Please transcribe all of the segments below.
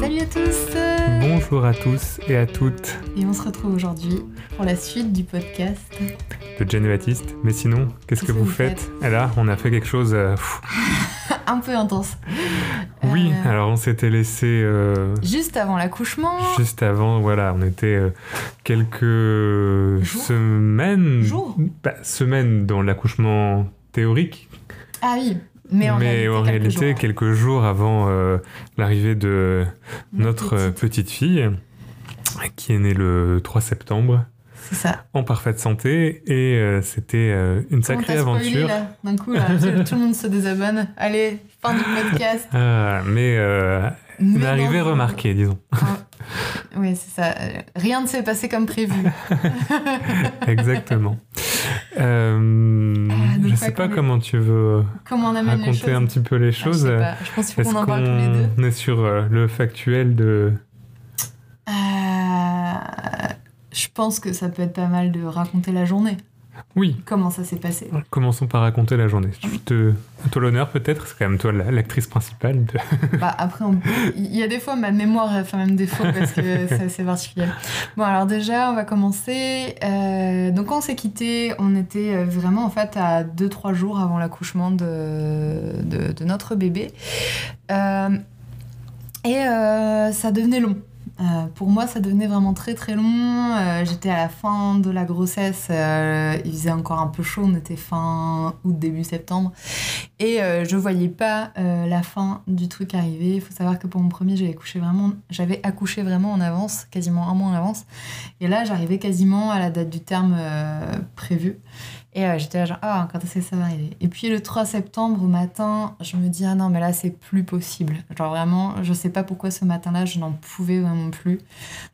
Salut à tous Bonjour à tous et à toutes Et on se retrouve aujourd'hui pour la suite du podcast. de et Baptiste. Mais sinon, qu'est-ce que vous vous faites Et là, on a fait quelque chose... euh, Un peu intense. Oui, Euh, alors on s'était laissé euh, Juste avant l'accouchement. juste avant, voilà, on était euh, quelques semaines... Jours Bah, semaines dans l'accouchement théorique, Ah oui, mais en réalité, en quelques réalité, jours. quelques jours avant euh, l'arrivée de notre euh, petite. petite fille, qui est née le 3 septembre, C'est ça. en parfaite santé, et euh, c'était euh, une Comment sacrée spoilé, aventure. là D'un coup, là, tout, le monde se désabonne. Allez, fin du podcast. Ah, mais une arrivée non. remarquée, disons. Oui, c'est ça. Rien ne s'est passé comme prévu. Exactement. Euh, Ah, je ouais, sais pas comme- comment tu veux Comment on raconter un petit peu les Ah, je choses. Je pense qu'il faut Est-ce qu'on en parle tous les deux. qu'on est sur euh, le factuel de... Euh, je pense que ça peut être pas mal de raconter la journée. Oui, Comment ça s'est passé commençons par raconter la journée. Je te... Toi l'honneur peut-être, c'est quand même toi la- l'actrice principale. de- Bah après, on- il y a des fois ma mémoire fait même défaut parce que c'est assez particulier. Bon alors déjà, on va commencer. Euh, donc quand on s'est quitté, on était euh, vraiment en fait à 2-3 jours avant l'accouchement de, de, de notre bébé. Euh, et euh, ça devenait long. Euh, pour moi, ça devenait vraiment très très long. Euh, J'étais à la fin de la grossesse. euh, il faisait encore un peu chaud. On était fin août, début septembre. Et je voyais pas la fin du truc arriver. Il faut savoir que pour mon premier, j'avais accouché vraiment, j'avais accouché vraiment en avance, quasiment un mois en avance. Et là, j'arrivais quasiment à la date du terme prévu. Et euh, j'étais là genre, ah, quand est-ce que ça va arriver? Et puis le 3 septembre au matin, je me dis, ah non, mais là, c'est plus possible. Genre vraiment, je sais pas pourquoi ce matin-là, je n'en pouvais vraiment plus.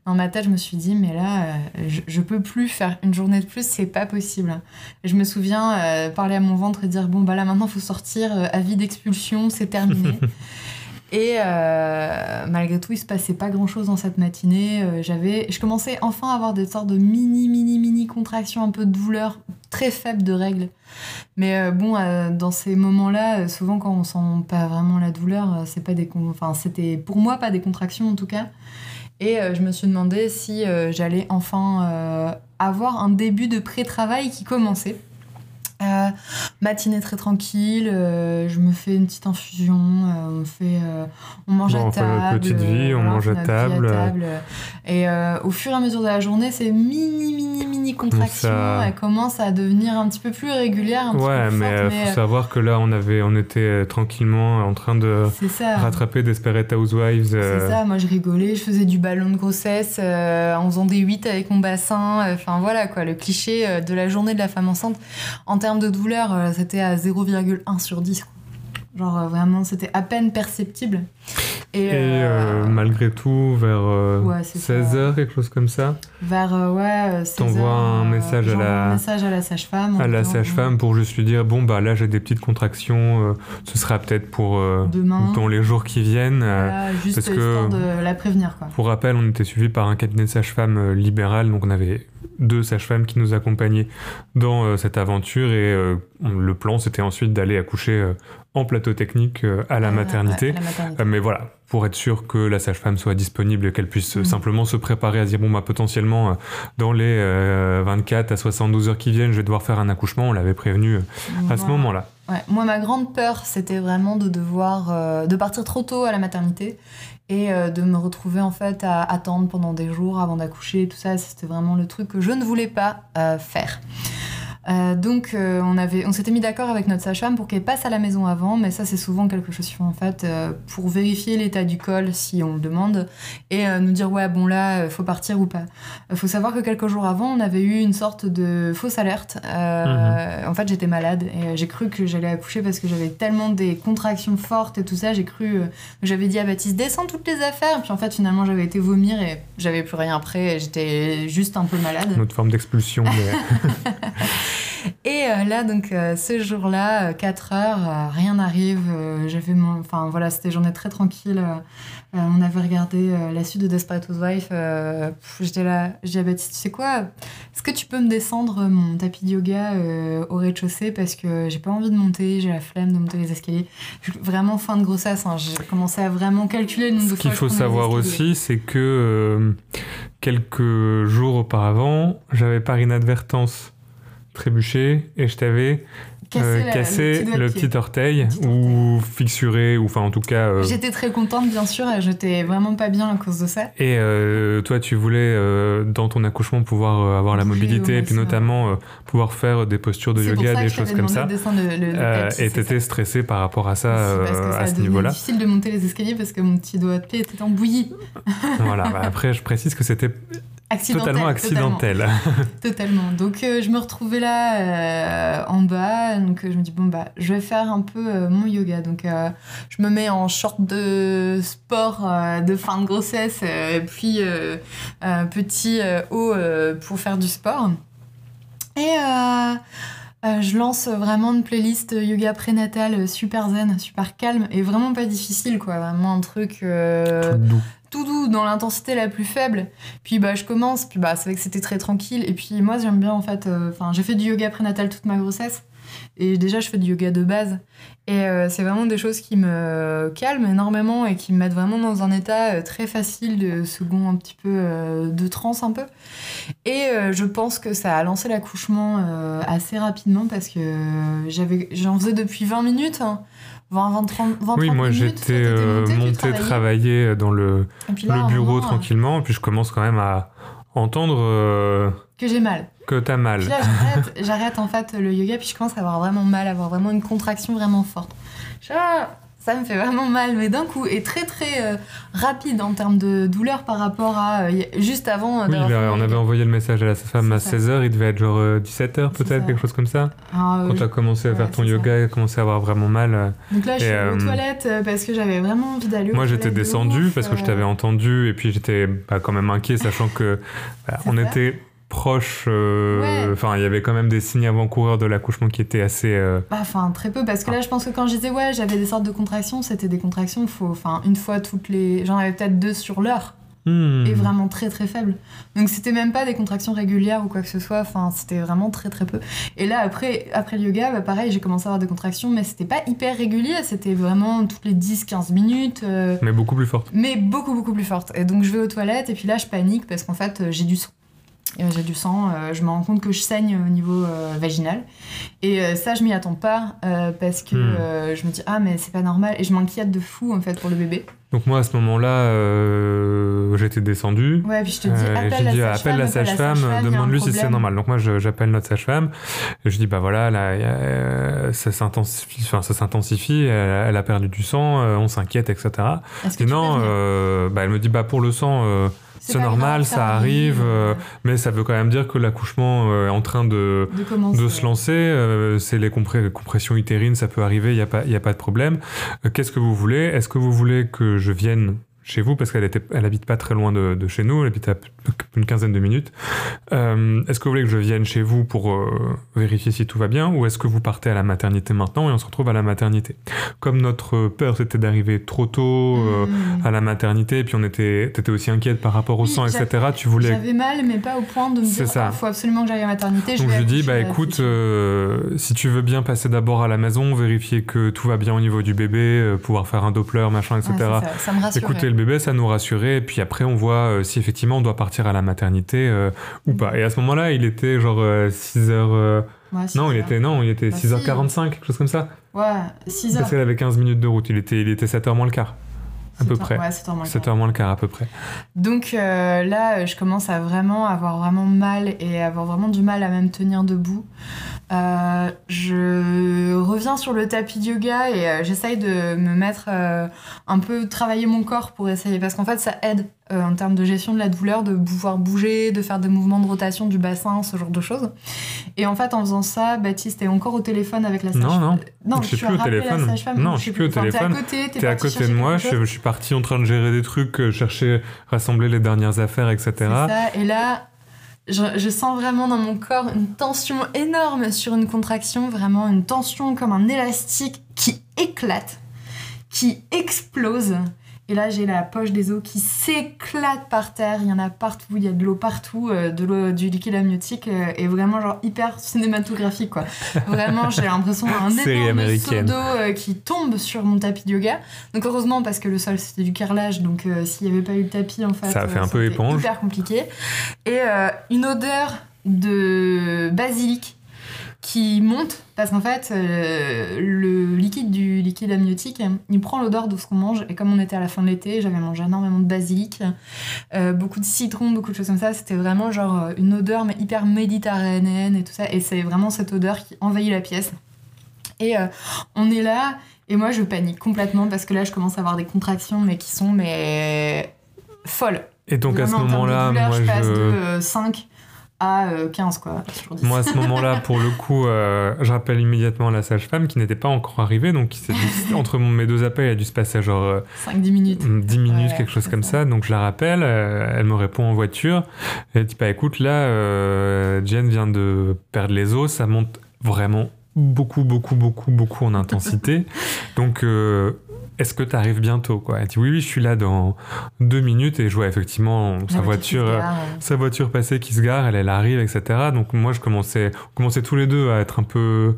Dans ma tête, je me suis dit, mais là, euh, je, je peux plus faire une journée de plus, c'est pas possible. Et je me souviens euh, parler à mon ventre et dire, bon, bah là, maintenant, faut sortir, avis d'expulsion, c'est terminé. Et euh, malgré tout, il se passait pas grand chose dans cette matinée. Euh, j'avais, je commençais enfin à avoir des sortes de mini, mini, mini contractions, un peu de douleur, très faible de règles. Mais euh, bon, dans ces moments-là, souvent quand on sent pas vraiment la douleur, c'est pas des, enfin c'était pour moi pas des contractions en tout cas. Et je me suis demandé si j'allais enfin avoir un début de pré-travail qui commençait. Euh, matinée très tranquille, euh, je me fais une petite infusion, euh, on fait, euh, on mange Bon, à on table, petite vie, on voilà, mange à table. euh, et euh, au fur et à mesure de la journée, ces mini, mini, mini contractions, Ça- elles commencent à devenir un petit peu plus régulières, un petit Ouais, peu mais fortes, euh, mais, faut euh, savoir que là, on, avait, on était euh, tranquillement en train de ça. rattraper Desperate Housewives. euh, C'est ça, moi je rigolais, je faisais du ballon de grossesse euh, en faisant des 8 avec mon bassin. euh, Enfin voilà quoi, le cliché euh, de la journée de la femme enceinte. En termes de douleur, euh, c'était à 0,1 sur 10. quoi. Genre euh, vraiment, c'était à peine perceptible. Et, Et euh, euh, malgré tout, vers Ouais, c'est ça. 16h, quelque chose comme ça, vers ouais, 16 T'envoies un message à la- un message à la sage-femme. à la sage-femme pour juste lui dire bon, bah là, j'ai des petites contractions, ce sera peut-être pour Demain. dans les jours qui viennent. Voilà, juste parce que- de la prévenir quoi. Pour rappel, on était suivi par un cabinet de sage-femme libéral, donc on avait deux sages-femmes qui nous accompagnaient dans euh, cette aventure et euh, le plan c'était ensuite d'aller accoucher euh, en plateau technique à la maternité. ouais, à la maternité. Mais voilà, pour être sûr que la sage-femme soit disponible et qu'elle puisse Mhm. simplement se préparer à dire bon bah potentiellement dans les euh, 24 à 72 heures qui viennent je vais devoir faire un accouchement, on l'avait prévenu à ce moment-là. Ouais, moi, ma grande peur, c'était vraiment de devoir de partir trop tôt à la maternité et euh, de me retrouver en fait à attendre pendant des jours avant d'accoucher. Tout ça, c'était vraiment le truc que je ne voulais pas euh, faire. Euh, donc euh, on avait, on s'était mis d'accord avec notre sage-femme pour qu'elle passe à la maison avant, mais ça c'est souvent quelque chose qu'ils font en fait euh, pour vérifier l'état du col si on le demande et nous dire ouais bon là faut partir ou pas. Il faut savoir que quelques jours avant on avait eu une sorte de fausse alerte. Euh, En fait j'étais malade et j'ai cru que j'allais accoucher parce que j'avais tellement des contractions fortes et tout ça. J'ai cru, j'avais dit à Baptiste descends toutes les affaires. Puis en fait finalement j'avais été vomir et j'avais plus rien après. et J'étais juste un peu malade. Une autre forme d'expulsion. mais- Et euh, là, donc, euh, ce jour-là, 4 heures, euh, rien n'arrive. J'avais mon. Enfin, voilà, c'était journée très tranquille. on avait regardé la suite de Desperate Housewives. J'étais là, j'ai dit à Baptiste, tu sais quoi Est-ce que tu peux me descendre mon tapis de yoga au rez-de-chaussée Parce que j'ai pas envie de monter, j'ai la flemme de monter les escaliers. Vraiment fin de grossesse, hein, j'ai commencé à vraiment calculer le nombre Ce qu'il faut savoir aussi, c'est que quelques jours auparavant, j'avais par inadvertance trébuché et je t'avais cassé, euh, le, petit, orteil, ou fixuré ou enfin en tout cas. Euh, J'étais très contente bien sûr, et j'étais vraiment pas bien à cause de ça. Et euh, toi tu voulais dans ton accouchement pouvoir avoir la mobilité et puis notamment pouvoir faire des postures de yoga, des choses comme ça. et t'étais stressée par rapport à ça à ce niveau-là. C'était difficile de monter les escaliers parce que mon petit doigt de pied était en bouillie. voilà, bah, après je précise que c'était totalement accidentel. Totalement. Donc euh, je me retrouvais là euh, en bas, donc euh, je me dis bon bah je vais faire un peu mon yoga. Donc je me mets en short de sport de fin de grossesse, puis petit haut pour faire du sport. Et je lance vraiment une playlist yoga prénatal super zen, super calme et vraiment pas difficile quoi, vraiment un truc tout doux tout doux, dans l'intensité la plus faible. Puis bah je commence, puis bah c'est vrai que c'était très tranquille. Et puis moi j'aime bien en fait, euh, enfin j'ai fait du yoga prénatal toute ma grossesse. Et déjà je fais du yoga de base. Et euh, c'est vraiment des choses qui me calment énormément et qui me mettent vraiment dans un état euh, très facile de second un petit peu de transe un peu. Et je pense que ça a lancé l'accouchement assez rapidement parce que j'avais j'en faisais depuis 20 minutes. Hein. 20, 30, 20 Oui, moi j'étais euh, monté, travailler dans le, le bureau tranquillement, et puis je commence quand même à entendre. Euh, que j'ai mal. Que t'as mal. Puis là, j'arrête en fait le yoga, puis je commence à avoir vraiment mal, à avoir vraiment une contraction vraiment forte. Je, ça me fait vraiment mal, mais d'un coup, et très très euh, rapide en termes de douleur par rapport à euh, juste avant. Euh, oui, on avait envoyé le message à la femme à 16h, il devait être genre 17h peut-être, quelque chose comme ça. Ah, Quand tu as commencé à faire ton yoga, et commencé à avoir vraiment mal. Donc là, je suis aux toilettes parce que j'avais vraiment envie d'aller Moi, j'étais descendu parce que je t'avais entendu et puis j'étais bah, quand même inquiet, sachant que bah, on était proche. Euh, enfin, il y avait quand même des signes avant-coureurs de l'accouchement qui étaient assez. Euh, bah, enfin, très peu, parce que là, je pense que quand je disais, ouais, j'avais des sortes de contractions, c'était des contractions, faut, enfin, une fois toutes les. J'en avais peut-être deux sur l'heure. Hmm. Et vraiment très très faible. Donc c'était même pas des contractions régulières ou quoi que ce soit, enfin c'était vraiment très très peu. Et là après, après le yoga, bah, pareil, j'ai commencé à avoir des contractions, mais c'était pas hyper régulier, c'était vraiment toutes les 10-15 minutes. Euh, mais beaucoup plus forte. Mais beaucoup beaucoup plus forte. Et donc je vais aux toilettes et puis là je panique parce qu'en fait j'ai du sang j'ai du sang, euh, je me rends compte que je saigne au niveau euh, vaginal. Et euh, ça, je m'y attends pas parce que hmm. je me dis, ah, mais c'est pas normal. Et je m'inquiète de fou, en fait, pour le bébé. Donc, moi, à ce moment-là, j'étais descendu. Ouais, puis je te dis, appelle la sage-femme, demande-lui si c'est normal. Donc, moi, j'appelle notre sage-femme. Je dis, bah voilà, là, ça s'intensifie, enfin, ça s'intensifie, elle, a perdu du sang, on s'inquiète, etc. Et non, bah, elle me dit, bah pour le sang, c'est normal, ça, arrive, euh, mais ça veut quand même dire que l'accouchement euh, est en train de, de, se lancer. Euh, c'est les, compressions utérines, ça peut arriver, il n'y a, pas, a pas de problème. Qu'est-ce que vous voulez? Est-ce que vous voulez que je vienne chez vous parce qu'elle était, elle habite pas très loin de, de, chez nous, elle habite à une quinzaine de minutes. Euh, est-ce que vous voulez que je vienne chez vous pour euh, vérifier si tout va bien ou est-ce que vous partez à la maternité maintenant et on se retrouve à la maternité? Comme notre peur c'était d'arriver trop tôt euh, hmm. à la maternité et puis on était, t'étais aussi inquiète par rapport au sang, etc. Tu voulais. J'avais mal mais pas au point de me dire il faut absolument que j'aille à la maternité. Donc je, lui dis bah écoute, si tu veux bien passer d'abord à la maison, vérifier que tout va bien au niveau du bébé, pouvoir faire un Doppler, machin, etc. ça. ça me rassure le bébé, ça nous rassurait. Et puis après, on voit euh, si effectivement on doit partir à la maternité euh, ou pas. Et à ce moment-là, il était genre 6h. Euh, non, il était, non, il était 6h45, bah, quelque chose comme ça. Ouais, 6h. Parce qu'elle avait 15 minutes de route. Il était, il était 7h moins le quart. À peu près. Ouais, 7h moins, 7h moins le quart à peu près. Donc là, je commence à vraiment avoir vraiment mal et avoir vraiment du mal à même tenir debout. Euh, je reviens sur le tapis de yoga et euh, j'essaye de me mettre euh, un peu travailler mon corps pour essayer parce qu'en fait ça aide en termes de gestion de la douleur de pouvoir bouger, de faire des mouvements de rotation du bassin, ce genre de choses. Et en fait en faisant ça, Baptiste est encore au téléphone avec la sage-femme. Non non, non je suis plus au téléphone. Non, je suis plus au téléphone. T'es à côté, de moi, je, suis parti en train de gérer des trucs, chercher, rassembler les dernières affaires, etc. Ça. Et là je, je sens vraiment dans mon corps une tension énorme sur une contraction, vraiment une tension comme un élastique qui éclate, qui explose. Et là, j'ai la poche des os qui s'éclate par terre. Il y en a partout, il y a de l'eau partout, euh, de l'eau, du liquide amniotique, euh, et vraiment genre hyper cinématographique quoi. Vraiment, j'ai l'impression d'un énorme seau d'eau euh, qui tombe sur mon tapis de yoga. Donc heureusement parce que le sol c'était du carrelage, donc s'il n'y avait pas eu le tapis en fait, Ça a fait un peu éponge. hyper compliqué. Et une odeur de basilic qui monte parce qu'en fait euh, le liquide du liquide amniotique il prend l'odeur de ce qu'on mange. Et comme on était à la fin de l'été j'avais mangé énormément de basilic euh, beaucoup de citron beaucoup de choses comme ça. C'était vraiment genre euh, une odeur mais hyper méditerranéenne et tout ça. Et c'est vraiment cette odeur qui envahit la pièce. Et euh, on est là et moi je panique complètement parce que là je commence à avoir des contractions mais qui sont mais folles. Et donc à ce moment-là, moi je passe de euh, 5 à euh, 15 quoi sur 10. Moi, à ce moment-là, pour le coup, euh, je rappelle immédiatement la sage-femme qui n'était pas encore arrivée. Donc, dit- entre mes deux appels, il a dû se passer genre euh, 5-10 minutes 10 minutes, Ouais, quelque chose comme ça. ça. Donc, je la rappelle. euh, elle me répond en voiture. Elle dit Bah écoute, là, euh, Jen vient de perdre les os. Ça monte vraiment beaucoup, beaucoup, beaucoup, beaucoup en intensité. donc, euh, est-ce que tu arrives bientôt quoi? Elle dit Oui, oui, je suis là dans deux minutes. Et je vois effectivement sa voiture. euh, sa voiture passée qui se gare, elle, elle arrive, etc. Donc moi, je commençais, on commençait tous les deux à être un peu,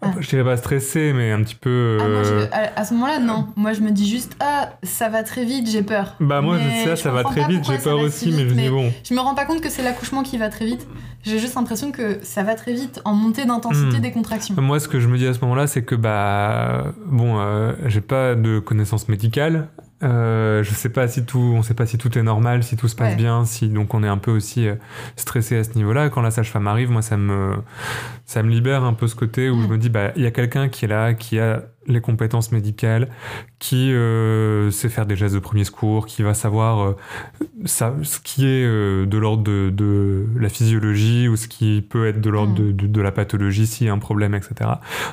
Ah. je dirais pas stressé, mais un petit peu. Ah, moi, euh, je- à, ce moment-là, non. Moi, je me dis juste, ah, ça va très vite, j'ai peur. Bah moi, Mais ça, ça va très vite. J'ai peur aussi, si mais je me dis bon. Je me rends pas compte que c'est l'accouchement qui va très vite. J'ai juste l'impression que ça va très vite en montée d'intensité Hmm. des contractions. Moi, ce que je me dis à ce moment-là, c'est que bah bon, euh, j'ai pas de connaissances médicales. Euh, je sais pas si tout, on sait pas si tout est normal, si tout se passe Ouais. bien, si donc on est un peu aussi euh, stressé à ce niveau-là. Quand la sage-femme arrive, moi ça me ça me libère un peu ce côté où Mm. je me dis bah il y a quelqu'un qui est là, qui a les compétences médicales, qui euh, sait faire des gestes de premier secours, qui va savoir euh, ça, ce qui est euh, de l'ordre de, de la physiologie ou ce qui peut être de l'ordre Mm. de, de- de la pathologie s'il y a un problème, etc.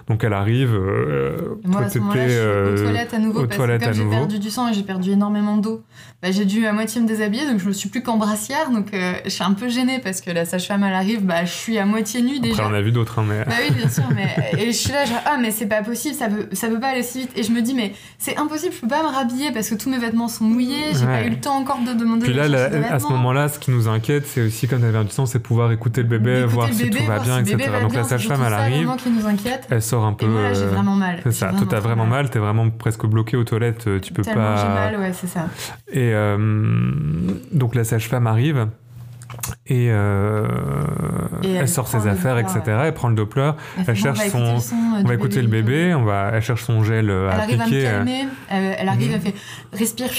Donc elle arrive. euh, moi, à ce moment-là, je suis euh, aux toilettes à nouveau parce que comme j'ai perdu du sang et j'ai perdu énormément d'eau, bah, j'ai dû à moitié me déshabiller, donc je me suis plus qu'en brassière, donc euh, je suis un peu gênée parce que la sage-femme elle arrive, bah, je suis à moitié nue déjà. Après, on a vu d'autres, hein, mais. Bah oui, bien sûr, mais et je suis là, genre, ah, mais c'est pas possible, ça peut, ça peut pas aller si vite. Et je me dis, mais c'est impossible, je peux pas me rhabiller parce que tous mes vêtements sont mouillés, j'ai pas Ouais. eu le temps encore de demander Puis là, de à ce moment-là, ce qui nous inquiète, c'est aussi quand t'as du sang, c'est pouvoir écouter le bébé, voir le si tout va bien, si etc. va Donc bien, la sage-femme, elle ça, arrive, qui nous inquiète. elle sort un peu. Et moi j'ai euh, vraiment mal. C'est ça, toi t'as vraiment mal, t'es vraiment presque bloqué aux toilettes, euh, tu peux Tellement j'ai pas. mal, ouais, c'est ça. Et euh, donc la sage-femme arrive et, euh, Et elle, elle sort ses affaires, etc. Elle prend le Doppler, Elle cherche son- euh, on va écouter le bébé, on va, elle cherche son gel euh, à Elle arrive à me appliquer. euh, calmer, elle, elle arrive, Mhm. elle fait respire,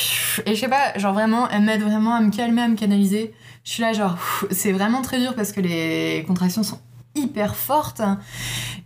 et je sais pas, genre vraiment, elle m'aide vraiment à me calmer, à me canaliser. Je suis là, genre, c'est vraiment très dur parce que les contractions sont hyper fortes,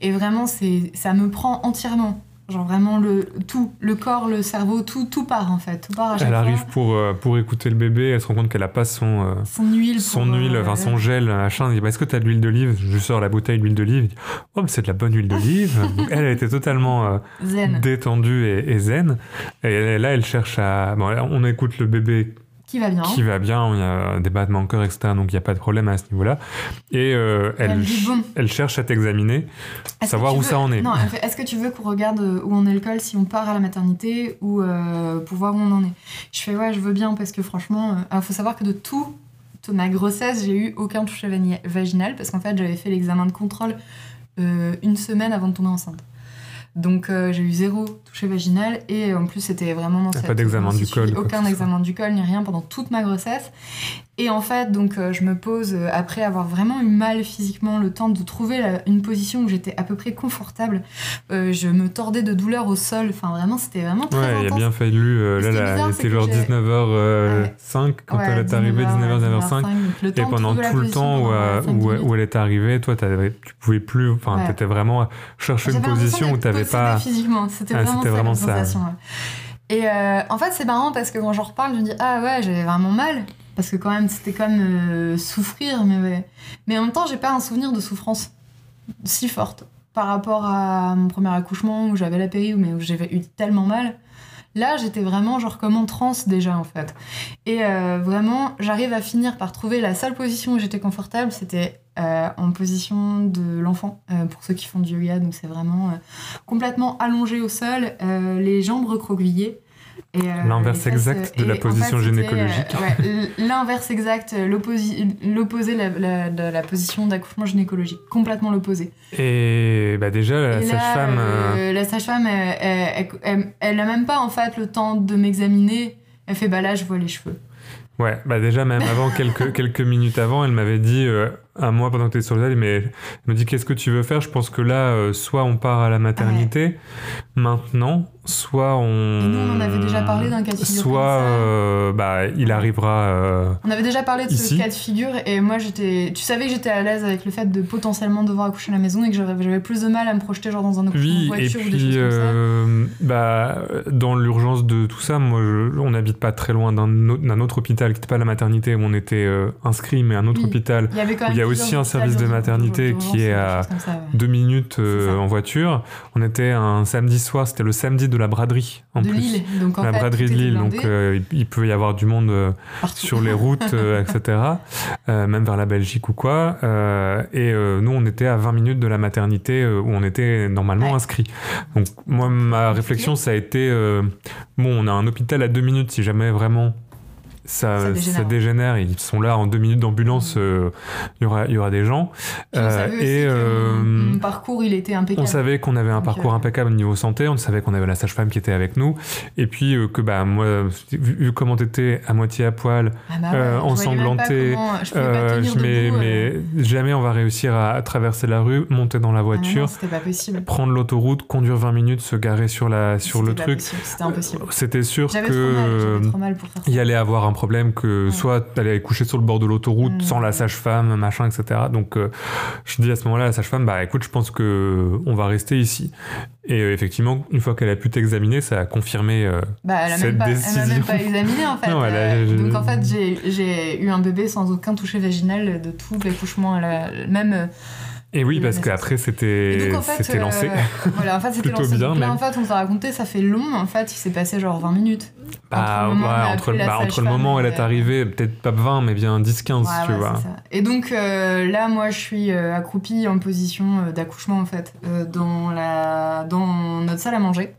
et vraiment, c'est, ça me prend entièrement. Genre vraiment le tout, le corps, le cerveau, tout, tout part en fait, tout part à chaque Elle fois. arrive pour, euh, pour écouter le bébé, elle se rend compte qu'elle a pas son, euh, Son huile. son pour, huile, euh, enfin son gel, machin. Elle dit, bah, est-ce que tu as de l'huile d'olive? Je lui sors la bouteille d'huile d'olive. Oh, mais c'est de la bonne huile d'olive. Elle, elle était totalement euh, Zen. détendue et, et zen. Et là, elle cherche à. Bon, on écoute le bébé Qui va bien. qui va bien, il y a des battements de cœur, etc. Donc il n'y a pas de problème à ce niveau-là. Et euh, Elle bon. cherche à t'examiner, savoir où veux- ça en est. Non, est-ce que tu veux qu'on regarde euh, où on est le col, si on part à la maternité ou euh, pour voir où on en est? Je fais ouais, je veux bien parce que franchement, il faut savoir que de tout, toute ma grossesse, j'ai eu aucun toucher vaginal parce qu'en fait, j'avais fait l'examen de contrôle une semaine avant de tomber enceinte. Donc euh, j'ai eu zéro toucher vaginal et en plus c'était vraiment dans cette pas d'examen du col, aucun examen du col ni rien pendant toute ma grossesse et en fait donc euh, je me pose euh, après avoir vraiment eu mal physiquement le temps de trouver la- une position où j'étais à peu près confortable Euh, je me tordais de douleur au sol enfin vraiment c'était vraiment très Ouais, il a intense bien fallu. là, là, il était genre j'ai- 19h05 quand Ouais, elle est arrivée, 19h, 19h05. donc le Et pendant tout le temps où, elle est arrivée, toi, tu pouvais plus. Enfin, Ouais. t'étais vraiment chercher une position où t'avais pas. physiquement, c'était Ah, vraiment, ça, vraiment. Et euh, en fait, c'est marrant parce que quand j'en reparle, je me dis ah ouais, j'avais vraiment mal parce que quand même c'était même euh, souffrir, mais en même temps, j'ai pas un souvenir de souffrance si forte par rapport à mon premier accouchement où j'avais la péri mais où j'avais eu tellement mal. Là, j'étais vraiment genre comme en transe déjà en fait. Et euh, vraiment, j'arrive à finir par trouver la seule position où j'étais confortable, c'était euh, en position de l'enfant, pour ceux qui font du yoga. Donc c'est vraiment complètement allongé au sol, les jambes recroquevillées. L'inverse exact euh, de la en position fait, gynécologique. ouais, L'inverse exact, l'opposé la- la- de la position d'accouchement gynécologique. Complètement l'opposé. Et bah déjà, la sage-femme. euh, euh, la sage-femme, elle, elle, elle- elle- elle a même pas en fait le temps de m'examiner. Elle fait bah là, je vois les cheveux. Ouais, bah déjà, même avant, quelques, quelques minutes avant, elle m'avait dit, euh, à moi pendant que tu étais sur le mais elle me dit Qu'est-ce que tu veux faire? Je pense que là, euh, soit on part à la maternité maintenant, soit on. Et nous, on en avait déjà parlé d'un cas de figure Soit comme ça. euh, bah, il arrivera. euh, On avait déjà parlé de ce cas de figure et moi j'étais. Tu savais que j'étais à l'aise avec le fait de potentiellement devoir accoucher à la maison et que j'avais plus de mal à me projeter genre dans un accouchement en Oui, et voiture ou des choses comme ça. euh, bah, dans l'urgence de tout ça, moi, je- on n'habite pas très loin d'un autre, hôpital qui n'était pas la maternité où on était inscrit, mais un autre Oui. hôpital Il y avait quand même y a aussi un service de maternité qui est à deux minutes euh, en voiture. On était un samedi soir, c'était le samedi de la braderie en de plus. Lille. Donc en la fait, braderie de Lille, donc euh, il- peut y avoir du monde euh, sur les routes, euh, etc. Même vers la Belgique ou quoi. Et nous, on était à 20 minutes de la maternité où on était normalement Ouais. inscrit. Donc moi, ma réflexion, ça a été, bon, on a un hôpital à deux minutes si jamais vraiment ça, Ça ça dégénère. ils sont là en deux minutes d'ambulance, euh, il y, aura, y aura des gens. Euh, et euh, mon, parcours il était impeccable. on savait qu'on avait un Donc, parcours euh, impeccable au niveau santé, on savait qu'on avait la sage-femme qui était avec nous, et puis euh, que bah moi, vu, comment t'étais à moitié à poil, Ah bah ouais, euh, je ensanglanté, comment- Je euh, mais, debout. euh. mais jamais on va réussir à, à traverser la rue, monter dans la Ah non, non, voiture, prendre l'autoroute, conduire 20 minutes, se garer sur, la, sur le truc. C'était impossible. C'était sûr que trop mal, euh, j'avais trop mal pour faire ça. il y allait avoir un problème que soit t'allais coucher sur le bord de l'autoroute Mm. sans la sage-femme, machin, etc. Donc euh, je dis à ce moment-là à la sage-femme, bah écoute, je pense que on va rester ici. Et euh, effectivement, une fois qu'elle a pu t'examiner, ça a confirmé. euh, Bah, elle a cette même pas, elle m'a même décision. pas examiné en fait. Non, elle a- Euh, je- Donc en fait, j'ai- eu un bébé sans aucun toucher vaginal de tout l'accouchement, même. Et oui, parce qu'après c'était donc en fait, c'était euh, lancé. voilà, en fait, c'était Plutôt lancé. bien, là, même. en fait, on t'a raconté, ça fait long. En fait, il s'est passé genre 20 minutes. Bah, entre le moment ouais, entre, bah, entre le moment où elle est arrivée, peut-être pas 20, mais bien 10-15, Ouais, tu ouais, vois. ça. Et donc euh, là, moi, je suis accroupie en position d'accouchement, en fait, euh, dans, la... dans notre salle à manger.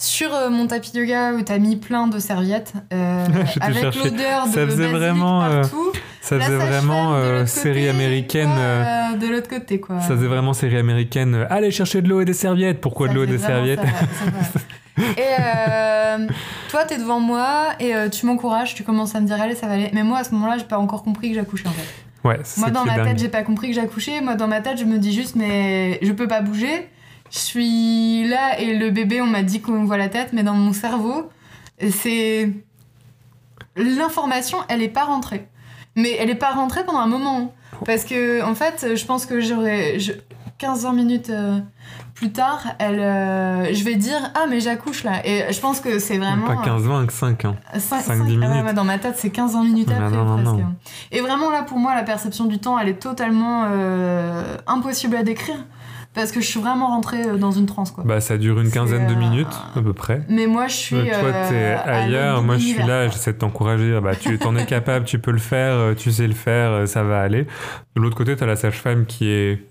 Sur euh, mon tapis de yoga où t'as mis plein de serviettes, euh, avec l'odeur de Ça faisait vraiment, euh, partout. Ça faisait vraiment euh, série côté, américaine. toi, euh, de l'autre côté, quoi. Ça faisait vraiment série américaine. Allez chercher de l'eau et des serviettes. Pourquoi Ça de l'eau et des serviettes ça, ça. Et toi, t'es devant moi et tu m'encourages, tu commences à me dire allez, ça va aller. Mais moi, à ce moment-là, j'ai pas encore compris que j'accouchais en fait. Ouais, Moi, dans ma tête, j'ai pas compris que j'accouchais. Moi, dans ma tête, je me dis juste mais je peux pas bouger. Je suis là et le bébé, on m'a dit qu'on voit la tête, mais dans mon cerveau, c'est l'information, elle est pas rentrée. Mais elle est pas rentrée pendant un moment. Parce que, en fait, je pense que j'aurais. je- 15-20 minutes euh, plus tard, elle, euh, je vais dire Ah, mais j'accouche là. Et je pense que c'est vraiment. Pas 15-20, 5. Hein. 5, 5-10 minutes. dans ma tête, c'est 15-20 minutes après. non, non, non. Et vraiment, là, pour moi, la perception du temps, elle est totalement euh, impossible à décrire. Parce que je suis vraiment rentrée euh, dans une transe, quoi. Bah, ça dure une quinzaine de euh, minutes, à peu près. Mais moi, je suis. Euh, Toi, t'es ailleurs, moi je suis là, j'essaie de t'encourager. Bah, tu en es capable, tu peux le faire, tu sais le faire, ça va aller. De l'autre côté, t'as la sage-femme qui est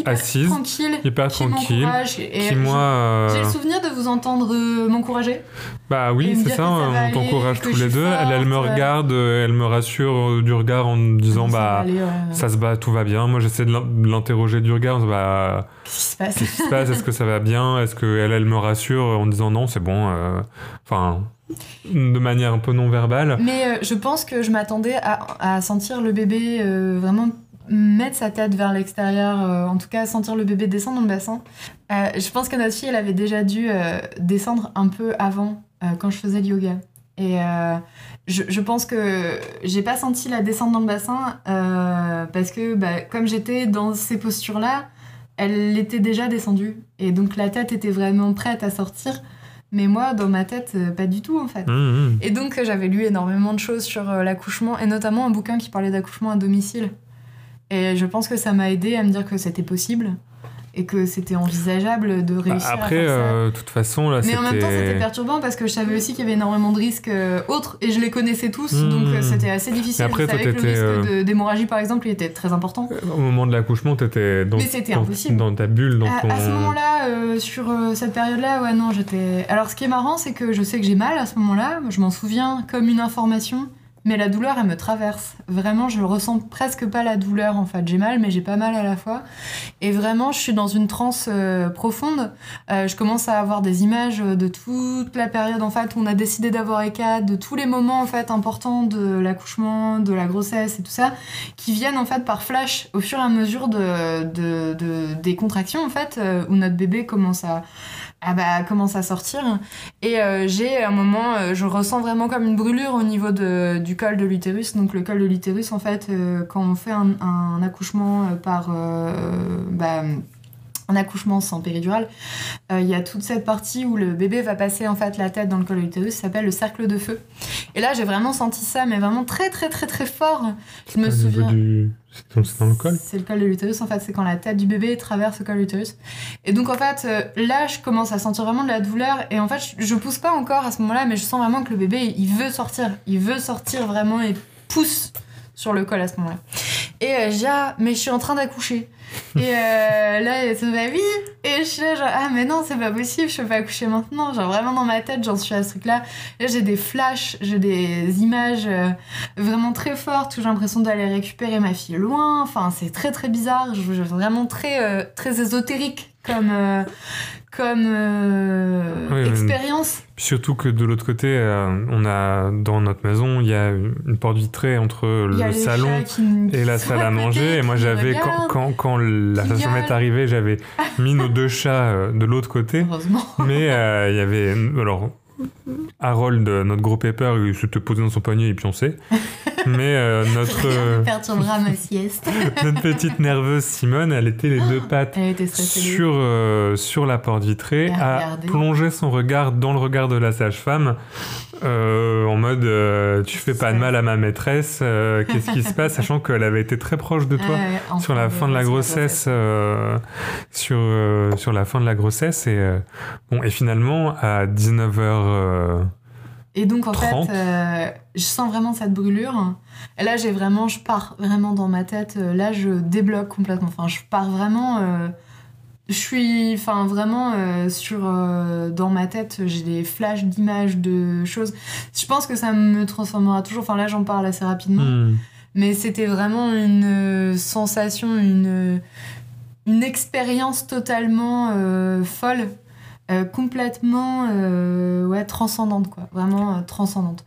Hyper assise, tranquille. hyper qui tranquille. Et qui, je- moi. J'ai euh, le souvenir de vous entendre euh, m'encourager. Bah oui, me c'est ça, que ça on t'encourage que tous les deux. Elle, elle me ouais. regarde, euh, elle me rassure euh, du regard en me disant Ça bah. aller, ouais. Ça se bat, tout va bien. Moi, j'essaie de l'in- de l'interroger du regard. Bah, Qu'est-ce qui se passe? qu'est-ce qui se passe? Est-ce que ça va bien? Est-ce qu'elle, elle me rassure en disant non, c'est bon. euh, Enfin, de manière un peu non verbale. Mais euh, je pense que je m'attendais à, à sentir le bébé euh, vraiment mettre sa tête vers l'extérieur, euh, en tout cas sentir le bébé descendre dans le bassin. Euh, je pense que notre fille, elle avait déjà dû euh, descendre un peu avant, quand je faisais le yoga. Et je, je pense que j'ai pas senti la descente dans le bassin parce que bah, comme j'étais dans ces postures-là, elle était déjà descendue. Et donc la tête était vraiment prête à sortir. Mais moi, dans ma tête, pas du tout en fait. Hum, hum. Et donc j'avais lu énormément de choses sur l'accouchement, et notamment un bouquin qui parlait d'accouchement à domicile. Et je pense que ça m'a aidé à me dire que c'était possible. et que c'était envisageable de réussir Après, euh, de toute façon, là, Mais en même temps, c'était perturbant parce que je savais aussi qu'il y avait énormément de risques euh, autres et je les connaissais tous, Mmh. donc euh, c'était assez difficile. Mais après, je toi, que le risque d'hémorragie, par exemple, il était très important. Au moment de l'accouchement, t'étais dans, dans, ta bulle, dans À, ton. à ce moment-là, sur cette période-là, ouais, non, j'étais. Alors, ce qui est marrant, c'est que je sais que j'ai mal à ce moment-là. Je m'en souviens comme une information, mais la douleur, elle me traverse. Vraiment, je ressens presque pas la douleur, en fait. J'ai mal, mais j'ai pas mal à la fois. Et vraiment, je suis dans une transe euh, profonde. Euh, je commence à avoir des images de toute la période, en fait, où on a décidé d'avoir ECAD, de tous les moments, en fait, importants de l'accouchement, de la grossesse et tout ça, qui viennent, en fait, par flash au fur et à mesure de, de, de- des contractions, en fait, euh, où notre bébé commence à, ah bah, commence à sortir. Et euh, j'ai un moment, euh, je ressens vraiment comme une brûlure au niveau de, du col de l'utérus. Donc le col de l'utérus, en fait, euh, quand on fait un, un accouchement euh, par... euh, bah, un accouchement sans péridurale, euh, il y a toute cette partie où le bébé va passer en fait la tête dans le col de l'utérus, ça s'appelle le cercle de feu. Et là, j'ai vraiment senti ça, mais vraiment très très très très fort. Je me souviens. du. C'est dans, le col C'est le col de l'utérus, en fait, c'est quand la tête du bébé traverse le col de l'utérus. Et donc, en fait, euh, là, je commence à sentir vraiment de la douleur. Et en fait, je, je pousse pas encore à ce moment-là, mais je sens vraiment que le bébé, il veut sortir. Il veut sortir vraiment et pousse sur le col à ce moment-là. Et euh, je dis, ah, mais je suis en train d'accoucher. Et euh, là, elle se dit, bah oui. Et je suis là, genre, ah, mais non, c'est pas possible, je peux pas accoucher maintenant. Genre, vraiment dans ma tête, j'en suis à ce truc-là. Là, j'ai des flashs, j'ai des images euh, vraiment très fortes où j'ai l'impression d'aller récupérer ma fille loin. Enfin, c'est très très bizarre. Je, je- vraiment très, euh, très ésotérique comme, comme euh, Oui, expérience. Surtout que de l'autre côté, euh, on a dans notre maison, il y a une porte vitrée entre le salon qui- et la salle à manger. Et moi, j'avais, quand, quand, quand la station est arrivée, j'avais mis nos deux chats euh, de l'autre côté. Heureusement. Mais euh, il y avait. Alors, Harold, notre gros pépère, il s'était posé dans son panier et pionçait. Mais euh, notre, euh, ne perturbera ma sieste. notre petite nerveuse Simone, elle était les deux pattes sur, euh, sur la porte vitrée, à plonger son regard dans le regard de la sage-femme, euh, en mode euh, tu fais pas de mal à ma maîtresse, euh, qu'est-ce qui se passe, sachant qu'elle avait été très proche de toi. Sur la fin de la grossesse, euh, sur, euh, sur la fin de la grossesse, et, euh, bon, et finalement, à 19h, Et donc en 30. fait, euh, je sens vraiment cette brûlure. Et là, j'ai vraiment, je pars vraiment dans ma tête. euh, Là, je débloque complètement. Enfin, je pars vraiment. euh, je suis, enfin, vraiment euh, sur euh, dans ma tête. J'ai des flashs d'images de choses. Je pense que ça me transformera toujours. Enfin, là, j'en parle assez rapidement. hmm, Mais c'était vraiment une euh, sensation, une, une expérience totalement euh, folle, euh, complètement euh, transcendante, quoi. Vraiment euh, transcendante.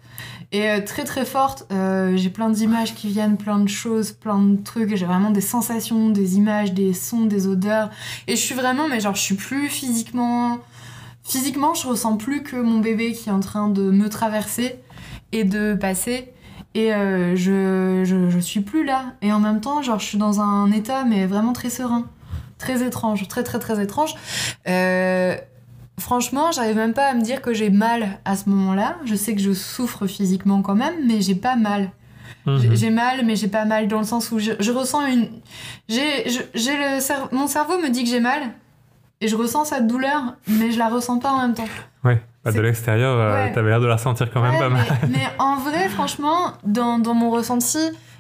Et euh, très très forte, euh, j'ai plein d'images qui viennent, plein de choses, plein de trucs. J'ai vraiment des sensations, des images, des sons, des odeurs. Et je suis vraiment, mais genre, je suis plus physiquement. Physiquement, je ressens plus que mon bébé qui est en train de me traverser et de passer. Et je, je, suis plus là. Et en même temps, genre, je suis dans un état, mais vraiment très serein. Très étrange, très très très étrange. Franchement, j'arrive même pas à me dire que j'ai mal à ce moment-là. Je sais que je souffre physiquement quand même, mais j'ai pas mal. mhm. J'ai- J'ai mal, mais j'ai pas mal dans le sens où je, je ressens une. J'ai, j'ai le cer- mon cerveau me dit que j'ai mal, et je ressens cette douleur, mais je la ressens pas en même temps. Ouais, bah, de l'extérieur, euh, Ouais. t'avais l'air de la ressentir quand même Ouais, pas mal. mais, mais en vrai, franchement, dans, dans mon ressenti,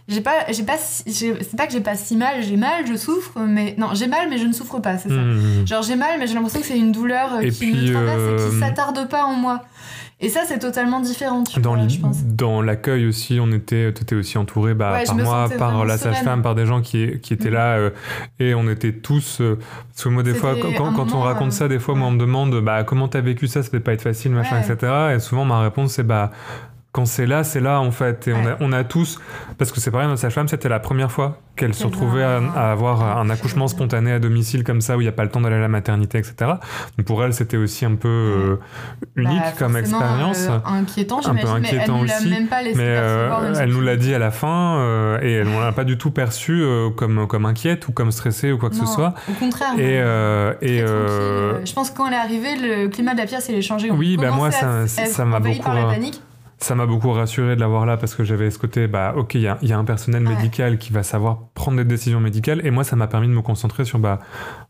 j'ai pas, j'ai pas, c'est pas que j'ai pas si mal, j'ai mal, je souffre, mais non, j'ai mal, mais je ne souffre pas, c'est ça. Hmm. Genre j'ai mal, mais j'ai l'impression que c'est une douleur euh, Et qui puis, me traverse et qui euh, s'attarde pas en moi. Et ça, c'est totalement différent, tu Dans vois, l'i- je pense. dans l'accueil aussi, on était, t'étais aussi entouré bah, Ouais, par me moi, par la sage-femme, par des gens qui, qui étaient Mhm. là, euh, et on était tous. euh, parce que moi, des fois, quand, quand on raconte euh, ça, des fois, moi, on me demande bah, comment t'as vécu ça, ça devait pas être facile, machin, Ouais. etc. Et souvent, ma réponse, c'est bah. Quand c'est là, c'est là en fait. Et on, a, Ouais. on a tous, parce que c'est pareil, notre sage-femme, c'était la première fois qu'elle se Qu'elle retrouvait à, a- à avoir un accouchement spontané à domicile comme ça, où il n'y a pas le temps d'aller à la maternité, etc. Donc pour elle, c'était aussi un peu euh, unique Bah, comme forcément, expérience. euh, inquiétant, Un peu j'imagine, mais elle inquiétant nous aussi, même pas Mais euh, elle nous l'a dit à la fin euh, et elle- on l'a pas du tout perçu euh, comme, comme inquiète ou comme stressée ou quoi que ce soit. Au contraire. Et, euh, euh, euh, Je pense que quand elle est arrivée, le climat de la pièce, il est changé. Oui, bah moi, ça- m'a beaucoup, par la euh, panique. Ça m'a beaucoup rassuré de l'avoir là parce que j'avais ce côté, bah ok, il y a, y a un personnel Ouais. médical qui va savoir prendre des décisions médicales et moi ça m'a permis de me concentrer sur, bah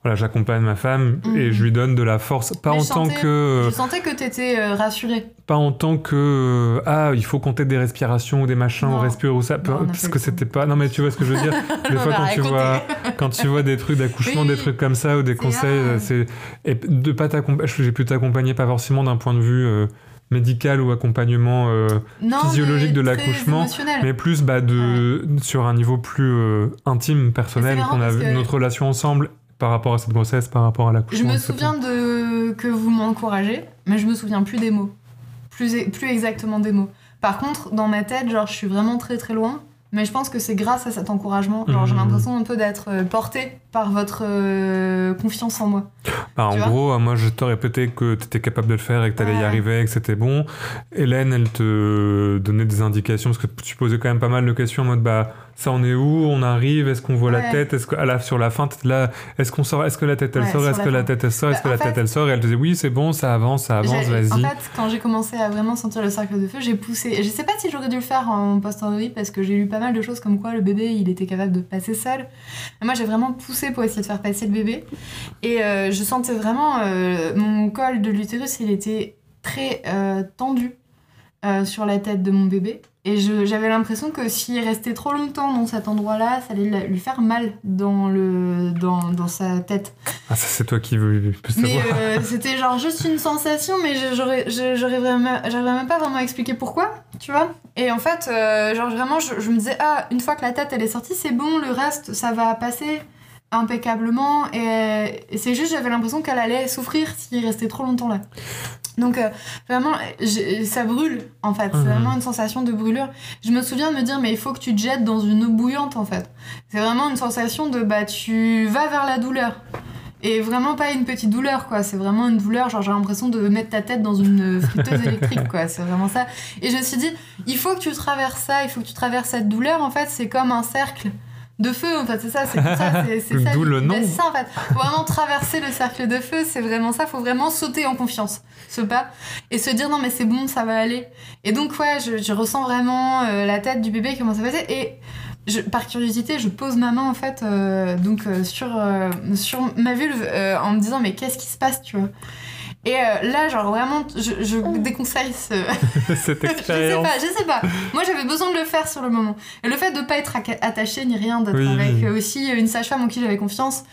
voilà, j'accompagne ma femme et Mhm. je lui donne de la force, pas Mais en tant sentais- que, Je sentais que t'étais euh, rassurée. pas en tant que, euh, ah il faut compter des respirations ou des machins Non. ou respirer ou ça, Non, parce que c'était pas, non mais tu vois ce que je veux dire, des fois va quand tu vois, quand tu vois des trucs d'accouchement, Oui. des trucs comme ça ou des conseils, euh, c'est et de pas t'accompagner, j'ai pu t'accompagner pas forcément d'un point de vue euh, médical ou accompagnement. euh, Non, Physiologique de l'accouchement, mais plus bah, de, sur un niveau plus euh, intime, personnel, qu'on a que- notre relation ensemble par rapport à cette grossesse, par rapport à Je l'accouchement. me etc. souviens de que vous m'encouragez, mais je me souviens plus des mots. Plus, e- plus exactement des mots. Par contre, dans ma tête, genre, je suis vraiment très très loin. Mais je pense que c'est grâce à cet encouragement. Genre, j'ai Mhm. l'impression un peu d'être euh, portée par votre euh, confiance en moi. Bah, en gros, moi je te répétais que tu étais capable de le faire et que tu allais y arriver et que c'était bon. Hélène, elle te donnait des indications parce que tu posais quand même pas mal de questions en mode bah ça on est où? On arrive? Est-ce qu'on voit la tête? Est-ce que à la, sur la fin là Est-ce qu'on sort? Est-ce que la tête elle Ouais, sort? Est-ce la que la tête elle sort? Est-ce Bah, que la en tête elle sort? Et elle te disait oui c'est bon ça avance ça avance vas-y. En fait, quand j'ai commencé à vraiment sentir le cercle de feu, j'ai poussé. Je sais pas si j'aurais dû le faire en post-orderie parce que j'ai lu pas mal de choses comme quoi le bébé il était capable de passer seul. Mais moi j'ai vraiment poussé pour essayer de faire passer le bébé. Et euh, je sentais vraiment euh, mon col de l'utérus, il était très euh, tendu sur la tête de mon bébé. Et j'avais l'impression que s'il restait trop longtemps dans cet endroit-là, ça allait la- lui faire mal dans, le, dans, dans sa tête. Ah ça c'est toi qui veux Mais euh, c'était genre juste une sensation, mais j'aurais j'arriverais même pas vraiment à expliquer pourquoi, tu vois. Et en fait, euh, genre vraiment, je, je me disais, ah, une fois que la tête elle est sortie, c'est bon, le reste ça va passer impeccablement. Et, et c'est juste, j'avais l'impression qu'elle allait souffrir s'il restait trop longtemps là. Donc euh, vraiment, ça brûle en fait. C'est vraiment une sensation de brûlure. Je me souviens de me dire, mais il faut que tu te jettes dans une eau bouillante en fait. C'est vraiment une sensation de, bah, tu vas vers la douleur. Et vraiment pas une petite douleur, quoi. C'est vraiment une douleur, genre j'ai l'impression de mettre ta tête dans une friteuse électrique, quoi. C'est vraiment ça. Et je me suis dit, il faut que tu traverses ça, il faut que tu traverses cette douleur, en fait, c'est comme un cercle de feu, en fait, c'est ça, c'est ça, c'est ça. D'où le nom. Ça, en fait. Vraiment traverser le cercle de feu, c'est vraiment ça, faut vraiment sauter en confiance, ce pas, et se dire, non, mais c'est bon, ça va aller. Et donc, ouais, je, je ressens vraiment euh, la tête du bébé qui commence à passer, et je, par curiosité, je pose ma main en fait euh, donc euh, sur, sur ma vulve en me disant mais qu'est-ce qui se passe tu vois? Et euh, là genre vraiment je, je déconseille ce Cette je sais expérience. pas je sais pas moi j'avais besoin de le faire sur le moment et le fait de pas être attaché ni rien d'être Oui, avec oui. aussi une sage-femme en qui j'avais confiance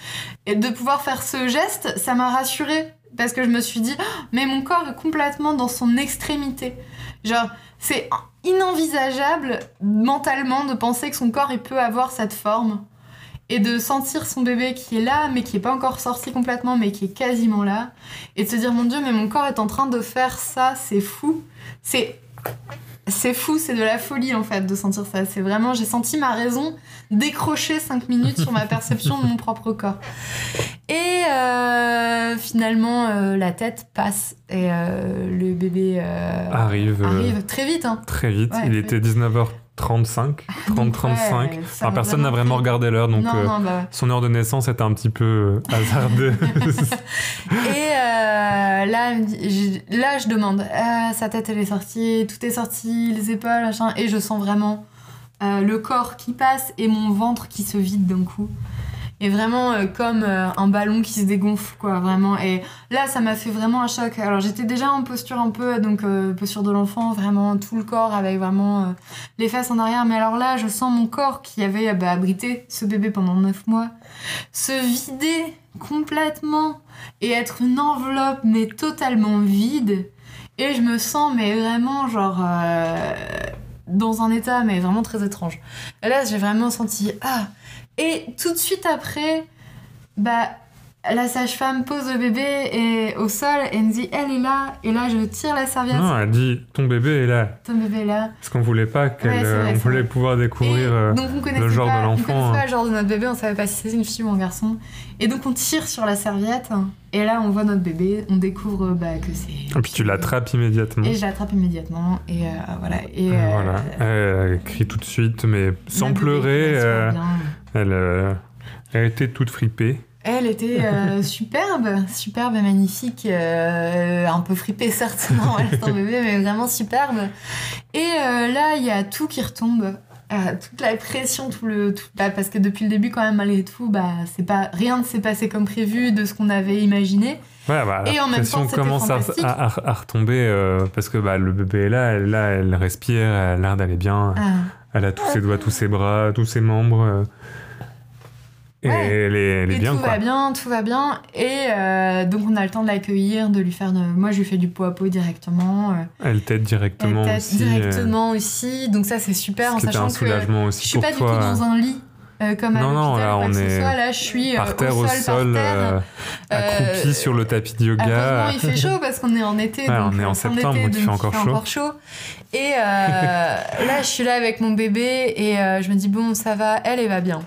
et de pouvoir faire ce geste ça m'a rassurée parce que je me suis dit Oh, mais mon corps est complètement dans son extrémité genre c'est inenvisageable mentalement de penser que son corps il peut avoir cette forme et de sentir son bébé qui est là, mais qui n'est pas encore sorti complètement, mais qui est quasiment là, et de se dire mon Dieu, mais mon corps est en train de faire ça, c'est fou. C'est c'est fou, c'est de la folie en fait de sentir ça. C'est vraiment, j'ai senti ma raison décrocher 5 minutes sur ma perception de mon propre corps. Et euh, finalement, euh, la tête passe et euh, le bébé arrive, arrive très vite. Hein. Très vite, il était 19h 35, 30, 35. Ouais, enfin, personne n'a vraiment regardé l'heure, donc non, euh, bah. son heure de naissance était un petit peu euh, hasardeuse. et euh, là, je, là, je demande, sa tête, elle est sortie, tout est sorti, les épaules, machin, et je sens vraiment le corps qui passe et mon ventre qui se vide d'un coup. Et vraiment euh, comme euh, un ballon qui se dégonfle, quoi, vraiment. Et là, ça m'a fait vraiment un choc. Alors, j'étais déjà en posture un peu, donc euh, posture de l'enfant, vraiment tout le corps avec vraiment les fesses en arrière. Mais alors là, je sens mon corps qui avait bah, abrité ce bébé pendant 9 mois se vider complètement et être une enveloppe mais totalement vide et je me sens mais vraiment genre dans un état mais vraiment très étrange et là j'ai vraiment senti ah et tout de suite après bah la sage-femme pose le bébé et au sol et me dit elle est là et là je tire la serviette non, elle dit ton bébé est là. ton bébé est là Parce qu'on voulait pas qu'elle, Ouais, euh, on voulait pouvoir découvrir. Euh, donc on le genre pas, de on l'enfant, connaissait pas hein. le genre de notre bébé, on savait pas si c'était une fille ou un garçon. Et donc on tire sur la serviette et là on voit notre bébé, on découvre bah, que c'est. Et puis tu l'attrapes immédiatement. Et je l'attrape immédiatement et euh, voilà. Et, euh, voilà, elle crie tout de suite, mais sans bébé pleurer. elle était toute fripée. Elle était euh, superbe, superbe et magnifique, euh, un peu fripée certes, non, elle est un bébé, mais vraiment superbe. Et euh, là, il y a tout qui retombe, toute la pression, tout le, tout, bah, parce que depuis le début quand même malgré tout, bah c'est pas rien ne s'est passé comme prévu de ce qu'on avait imaginé. Ouais, bah, Et en même temps, commence à, à- à- retomber parce que bah, le bébé est là, elle, là, elle respire, elle a l'air d'aller bien, Ah. elle a tous ses doigts, tous ses bras, tous ses membres. Et Ouais. elle est, elle est et bien, tout quoi. va bien, tout va bien. Et euh, donc on a le temps de l'accueillir, de lui faire. De... Moi, je lui fais du pot à pot directement. euh, Elle t'aide directement elle aussi. euh, directement aussi. Donc ça, c'est super ce en sachant un que soulagement je aussi suis pour pas du tout dans un lit. Euh, comme à Non, non, là, on est soit. Là, je suis euh, par terre, au au sol, sol, par terre. euh, accroupi Euh, sur le tapis de yoga. Heureusement, il fait chaud parce qu'on est en été. Ouais, donc, on est en euh, septembre, donc il fait encore fait chaud. encore chaud. Et euh, là, je suis là avec mon bébé et euh, je me dis, bon, ça va, elle, elle va bien.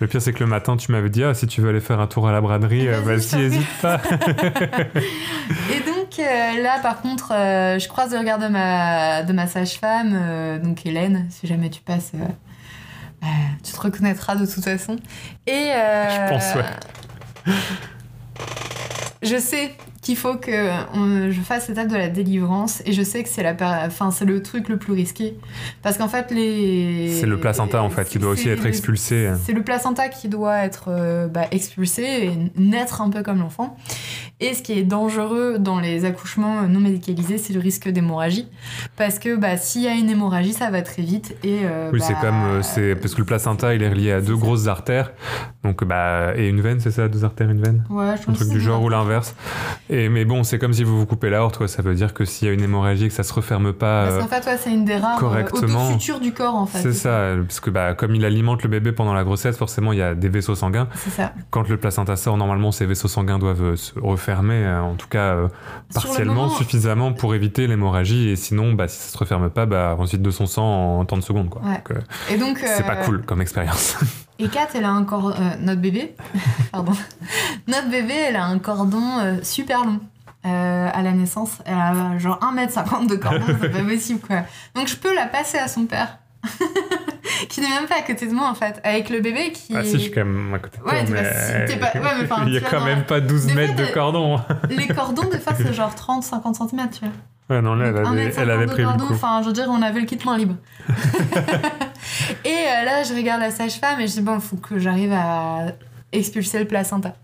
Le pire, c'est que le matin, tu m'avais dit, ah, si tu veux aller faire un tour à la braderie, euh, Vas-y, je t'en vas-y, prie. hésite pas. Et donc euh, là, par contre, euh, je croise le regard de ma, de ma sage-femme, euh, donc Hélène, si jamais tu passes, euh, tu te reconnaîtras de toute façon. Et euh, Je pense, ouais. Je sais qu'il faut que on- je fasse l'étape de la délivrance et je sais que c'est la, enfin c'est le truc le plus risqué parce qu'en fait les C'est le placenta, en fait, qui doit aussi être expulsé. C'est le placenta qui doit être euh, bah, expulsé et naître un peu comme l'enfant. Et ce qui est dangereux dans les accouchements non médicalisés, c'est le risque d'hémorragie. Parce que bah, s'il y a une hémorragie, ça va très vite. Et, euh, Oui, bah, c'est comme. euh, c'est parce que le placenta, il est relié à deux grosses artères. Donc, bah. Et une veine, c'est ça Deux artères, une veine? Ouais, je Un pense truc que du genre ou l'inverse. Et, mais bon, c'est comme si vous vous coupez l'aorte, quoi. Ça veut dire que s'il y a une hémorragie et que ça se referme pas. Parce euh, qu'en fait, ouais, c'est une des rares euh, correctement. auto-sutures du corps, en fait. c'est ça, parce que bah, comme il alimente le bébé pendant la grossesse, forcément il y a des vaisseaux sanguins. C'est ça. Quand le placenta sort, normalement ces vaisseaux sanguins doivent euh, se refermer, euh, en tout cas euh, partiellement, moment- suffisamment pour éviter l'hémorragie. Et sinon, bah, si ça se referme pas, bah, ensuite de son sang en temps de secondes. Quoi. Ouais. Donc, euh, Et donc, c'est pas cool comme expérience. Et Kat, elle a un cordon. notre bébé, pardon. Notre bébé, elle a un cordon super long. Euh, à la naissance, elle a genre 1m50 de cordon, c'est pas possible quoi. Donc je peux la passer à son père, qui n'est même pas à côté de moi en fait, avec le bébé qui. Ah si, je suis quand même à côté de toi, Ouais, mais... t'es pas- ouais, mais enfin, il y a quand même pas 12 Des mètres de cordon. Les cordons, des fois, c'est genre 30-50 cm, tu vois. ouais, non, là, elle avait, 1m50 elle avait le cordon. Enfin, je veux dire, on avait le kit main libre. et euh, là, je regarde la sage-femme et je dis, bon, il faut que j'arrive à expulser le placenta.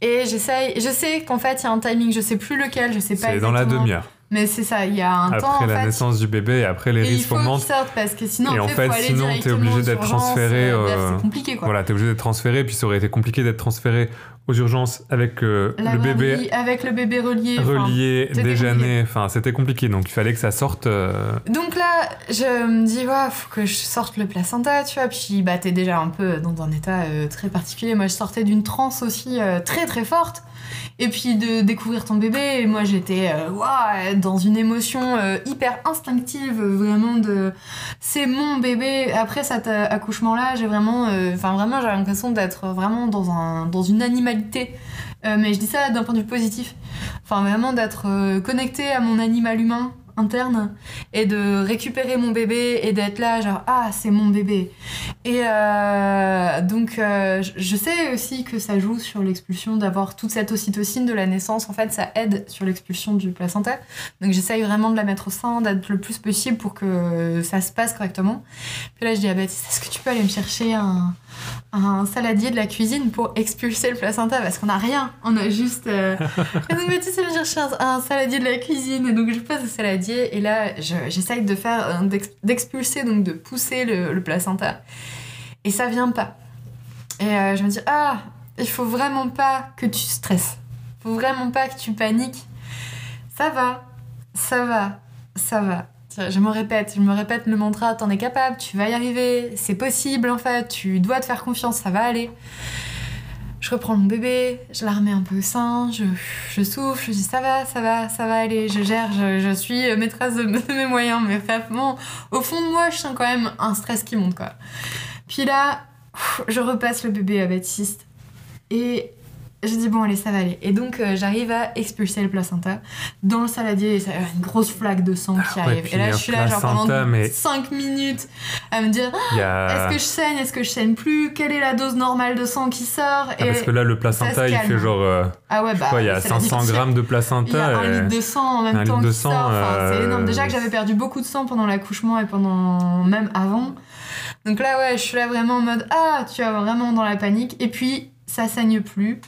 Et j'essaye, je sais qu'en fait, il y a un timing, je sais plus lequel, je sais pas C'est dans la demi-heure. Mais c'est ça, il y a un temps, Après en la fait. naissance du bébé et après les et risques augmentent. parce que sinon, Et en après, fait, aller sinon, t'es obligé d'être transféré, euh, euh, C'est compliqué, quoi. Voilà, t'es obligé d'être transféré, puis ça aurait été compliqué d'être transféré aux urgences avec euh, le bébé avec le bébé relié. relié, déjeuner, enfin c'était compliqué, donc il fallait que ça sorte. euh, Donc là, je me dis, ouais, faut que je sorte le placenta, tu vois. Puis, bah, t'es déjà un peu dans un état euh, très particulier. Moi, je sortais d'une transe aussi très, très forte. Et puis, de découvrir ton bébé, et moi, j'étais, ouah, dans une émotion hyper instinctive, vraiment de. C'est mon bébé. Après cet euh, accouchement-là, j'ai vraiment. Enfin, vraiment, j'avais l'impression d'être vraiment dans, un, dans une Euh, mais je dis ça d'un point de vue positif. Enfin, vraiment d'être euh, connecté à mon animal humain interne et de récupérer mon bébé et d'être là genre ah c'est mon bébé! Et euh, donc je- sais aussi que ça joue sur l'expulsion d'avoir toute cette ocytocine de la naissance. En fait ça aide sur l'expulsion du placenta. Donc j'essaye vraiment de la mettre au sein d'être le plus possible pour que ça se passe correctement. Puis là je dis à Baptiste est-ce que tu peux aller me chercher un un saladier de la cuisine pour expulser le placenta parce qu'on n'a rien, on a juste. euh, Et donc Baptiste elle me chercher un, saladier de la cuisine et donc je passe le saladier et là je- j'essaye de faire euh, d'ex- d'expulser donc de pousser le, le placenta et ça vient pas. Et euh, je me dis ah il faut vraiment pas que tu stresses, faut vraiment pas que tu paniques. Ça va, ça va, ça va. Je me répète, je me répète le mantra, t'en es capable, tu vas y arriver, c'est possible en fait, tu dois te faire confiance, ça va aller. Je reprends mon bébé, je la remets un peu au sein, je, je souffle, je dis ça va, ça va, ça va aller, je gère, je, suis maîtresse de, de mes moyens, mais vraiment, au fond de moi, je sens quand même un stress qui monte quoi. Puis là, je repasse le bébé à Baptiste et J'ai dit bon allez ça va aller. Et donc euh, j'arrive à expulser le placenta dans le saladier et ça une grosse flaque de sang qui Ah ouais, arrive. et là je suis là genre pendant placenta, mais- 5 minutes à me dire est-ce a... que je saigne, est-ce que je saigne plus, quelle est la dose normale de sang qui sort? Ah, et... parce que là, le placenta, il fait genre. euh, Ah ouais bah il y a c'est la 500 difficile. grammes de Il y placenta. a un et- litre de sang en même un temps litre de qui sang, sort. Enfin, c'est euh, énorme. Déjà que j'avais perdu beaucoup de sang pendant l'accouchement et pendant même avant. Donc là, ouais, je suis là vraiment en mode ah, tu vas vraiment dans la panique. Et puis ça saigne plus.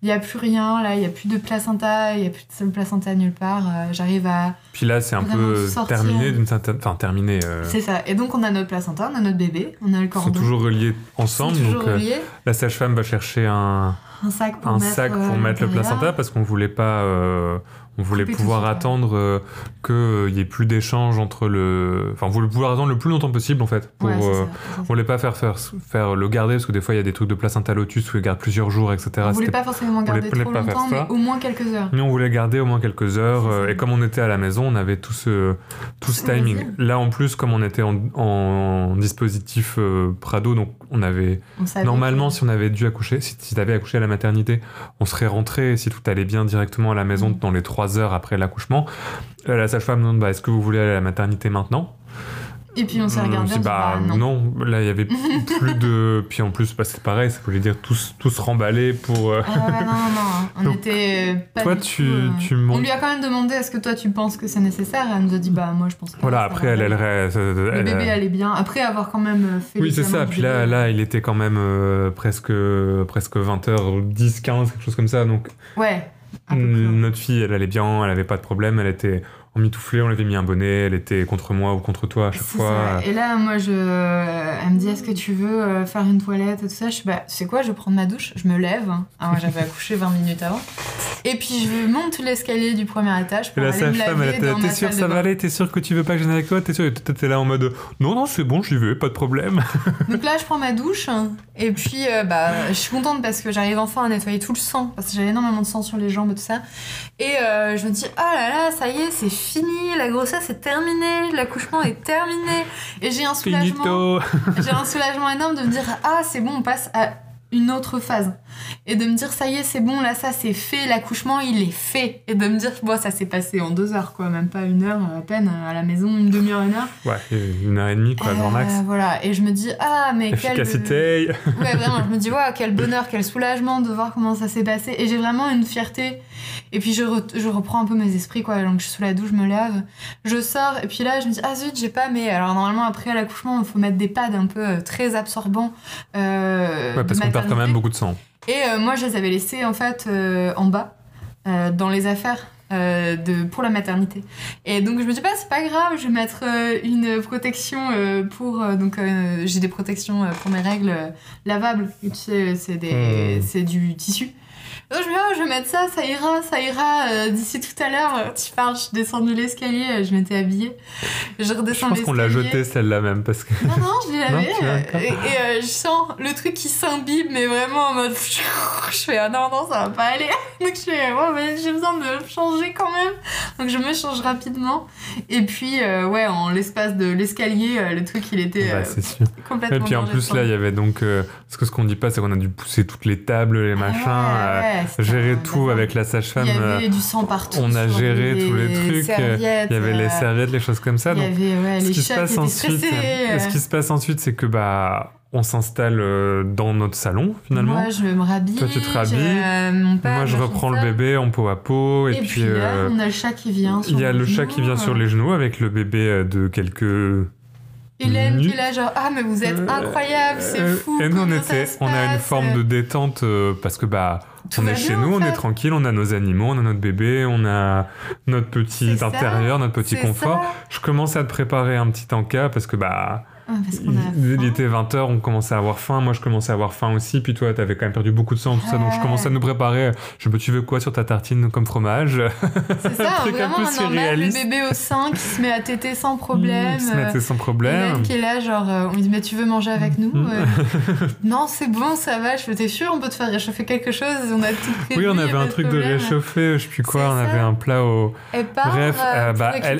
Il n'y a plus rien, là, il n'y a plus de placenta, il n'y a plus de seul placenta nulle part. Euh, J'arrive à. Puis là, c'est un peu sortir. terminé d'une certaine. Enfin, terminé. euh, C'est ça. Et donc on a notre placenta, on a notre bébé, on a le Ils sont cordon. toujours reliés Ils ensemble. sont toujours donc, euh, reliés. la sage-femme va chercher un, Un sac pour un mettre, sac pour euh, mettre le placenta parce qu'on voulait pas. Euh, on voulait Couper pouvoir attendre euh, qu'il y ait plus d'échanges entre le. Enfin, on voulait pouvoir attendre le plus longtemps possible en fait. Pour, Ouais, euh, on voulait pas faire, faire, faire le garder parce que des fois il y a des trucs de placenta lotus où ils gardent plusieurs jours, etc. On voulait C'était- pas forcément voulait- garder voulait trop longtemps, mais au moins quelques heures. Nous, on voulait garder au moins quelques heures. Euh, et comme on était à la maison, on avait tout ce, tout ce timing. Là, en plus, comme on était en, en dispositif euh, Prado, donc on avait. On Normalement, que- si on avait dû accoucher, si, si t'avais accouché à la maternité, on serait rentré, si tout allait bien, directement à la maison Mm. dans les trois heures après l'accouchement. Là, la sage-femme demande bah, est-ce que vous voulez aller à la maternité maintenant? Et puis on s'est regardé, on dit, bah, bah, non. Là, il y avait plus de. Puis en plus, bah, c'est pareil, ça voulait dire tous, tous remballés pour. euh, Ah ouais, non, non, non, on Donc, était euh, pas Toi, du tu, tout, euh, tu On lui a quand même demandé est-ce que toi tu penses que c'est nécessaire? Elle nous a dit bah moi je pense pas. Voilà, après, elle, elle, reste- Le elle- bébé allait bien. Après avoir quand même euh, fait Oui, c'est ça. Puis là, bébé. là, il était quand même euh, presque, presque 20h10, 15, quelque chose comme ça. Donc, Ouais. Mm, notre fille, elle allait bien, elle avait pas de problème. Elle était emmitouflée, on lui avait mis un bonnet, elle était contre moi ou contre toi à chaque C'est fois. ça. Et là, moi, je... elle me dit Est-ce que tu veux euh, faire une toilette et tout ça? Je suis bah, tu sais quoi, je vais prendre ma douche, je me lève. Ah, moi, j'avais accouché 20 minutes avant. Et puis, je monte l'escalier du premier étage Et pour la aller me sage-femme, elle était T'es sûr, salle ça va aller? T'es sûr que tu veux pas que je vienne avec toi? T'es sûr Et T'étais là en mode Non, non, c'est bon, j'y vais, pas de problème. Donc là, je prends ma douche. Et puis, euh, bah, je suis contente parce que j'arrive enfin à nettoyer tout le sang. Parce que j'avais énormément de sang sur les jambes et tout ça. Et euh, je me dis, oh là là, ça y est, c'est fini. La grossesse est terminée. L'accouchement est terminé. Et j'ai un soulagement. J'ai un soulagement énorme de me dire, ah, c'est bon, on passe à une autre phase. Et de me dire, ça y est, c'est bon, là, ça, c'est fait. L'accouchement, il est fait. Et de me dire, bon, ça s'est passé en deux heures, quoi. Même pas une heure à peine à la maison, une demi-heure, une heure. Ouais, une heure et demie, quoi, grand max. Euh, voilà. Et je me dis, ah, mais quel. Efficacité. Ouais, vraiment, je me dis, waouh, quel bonheur, quel soulagement de voir comment ça s'est passé. Et j'ai vraiment une fierté. Et puis je, re- je reprends un peu mes esprits, quoi. Donc je suis sous la douche, je me lave, je sors. Et puis là, je me dis, ah zut, j'ai pas, mais. Alors normalement, après l'accouchement, il faut mettre des pads un peu euh, très absorbants. Euh, Ouais, parce qu'on perd quand même beaucoup de sang. Et euh, moi, je les avais laissés en fait euh, en bas, euh, dans les affaires. euh, de, pour la maternité. Et donc je me dis pas c'est pas grave, je vais mettre euh, une protection euh, pour euh, donc euh, j'ai des protections euh, pour mes règles euh, lavables, Et tu sais c'est des c'est du tissu. Donc je me dis oh, je vais mettre ça, ça ira, ça ira euh, d'ici tout à l'heure. euh, Tu parles, je suis descendue l'escalier, euh, je m'étais habillée. Je Je redescends pense qu'on l'a jetée celle-là même parce que. Non, non, je l'ai lavé. Non, tu l'as euh, et et, euh, je sens le truc qui s'imbibe, mais vraiment en mode. Je fais, ah non, non, ça va pas aller. Donc je fais, ouais, mais j'ai besoin de changer quand même. Donc je me change rapidement. Et puis, ouais, en l'espace de l'escalier, le truc, il était Bah, sûr. complètement. Et puis en plus de là, il y avait donc. parce que ce qu'on dit pas, c'est qu'on a dû pousser toutes les tables, les Ah machins, ouais, euh, ouais, gérer un tout avec la Il sage-femme. y euh, avait du sang partout. on a sur géré tous les trucs, euh, Il y avait les euh, serviettes, les choses comme ça. Il y avait ouais, ce les qui se chats qui ensuite, euh. ce qui se passe ensuite, c'est que bah, on s'installe euh, dans notre salon finalement. Moi, je me rhabille. Toi, tu te rhabilles. euh, père, Moi, je reprends le bébé en peau à peau, et, Et, puis, là, euh, on a le chat qui vient. sur il y a le chat genoux, qui vient sur euh, les genoux avec le bébé euh, de quelques Hélène qui est là, genre, ah, mais vous êtes Euh, incroyable, c'est euh, fou. Et nous, on était, on a une forme de détente euh, parce que bah, Tout on est chez bien, nous, on est tranquille, on a nos animaux, on a notre bébé, on a notre petit ça, intérieur, notre petit confort. ça. Je commence à te préparer un petit encas parce que bah, Ah, parce qu'on a il, était 20h, on commençait à avoir faim. Moi, je commençais à avoir faim aussi. Puis toi, t'avais quand même perdu beaucoup de sang, tout ça. Donc, je commençais à nous préparer. Je me tu veux quoi sur ta tartine comme fromage? C'est ça, truc un vraiment, peu on emmène le surréaliste. bébé au sein qui se met à téter sans problème. Qui se mettait sans problème. Hélène qui est là, genre, euh, on lui dit, mais tu veux manger avec nous Mm. Euh, Non, c'est bon, ça va. Je t'es sûr, on peut te faire réchauffer quelque chose On a tout prévu. Oui, on avait un de truc de réchauffer, je sais plus quoi. On ça. avait un plat au. Elle part, Bref, euh, euh, bah, elle-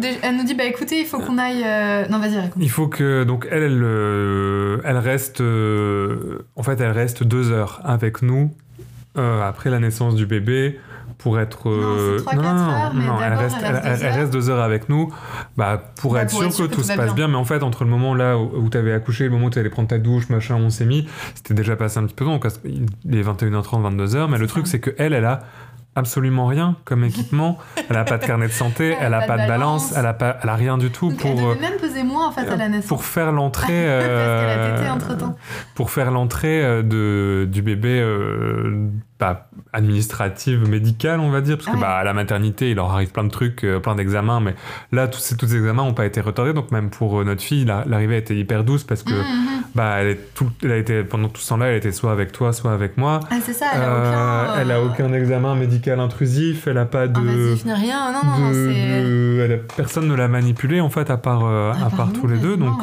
des elle, nous dit, bah écoutez, il faut qu'on aille. euh, Non, vas-y, raconte. Il faut que donc elle, elle, euh, elle reste, euh, en fait, elle reste deux heures avec nous euh, après la naissance du bébé pour être. Non, heures, mais elle reste, elle reste elle- deux elle reste deux heures avec nous bah, pour Bah, être sûr que, que tout se passe bien. bien. Mais en fait, entre le moment là où, où tu avais accouché le moment où tu allais prendre ta douche, machin, on s'est mis, c'était déjà passé un petit peu long. Donc, il est 21h30, 22h. Mais le truc, c'est que elle, elle a absolument rien comme équipement. elle a pas de carnet de santé, elle a pas de balance, elle a, pas, elle a rien du tout Donc pour. elle euh, devait même peser moins en fait à la naissance. pour faire l'entrée euh, pour faire l'entrée euh, de du bébé euh, bah, administrative médicale on va dire parce que Ah ouais. bah à la maternité il leur arrive plein de trucs euh, plein d'examens mais là tous ces tous ces examens n'ont pas été retardés donc même pour euh, notre fille la- l'arrivée a été hyper douce parce que Mhm, mhm. bah elle est tout elle a été pendant tout ce temps-là elle était soit avec toi soit avec moi Ah c'est ça, elle a Euh, aucun. elle a aucun examen médical intrusif elle a pas de invasif ni rien. Non, non, non, de- c'est. de- elle a- personne ne l'a manipulée en fait à part Ah, à part nous, tous les deux donc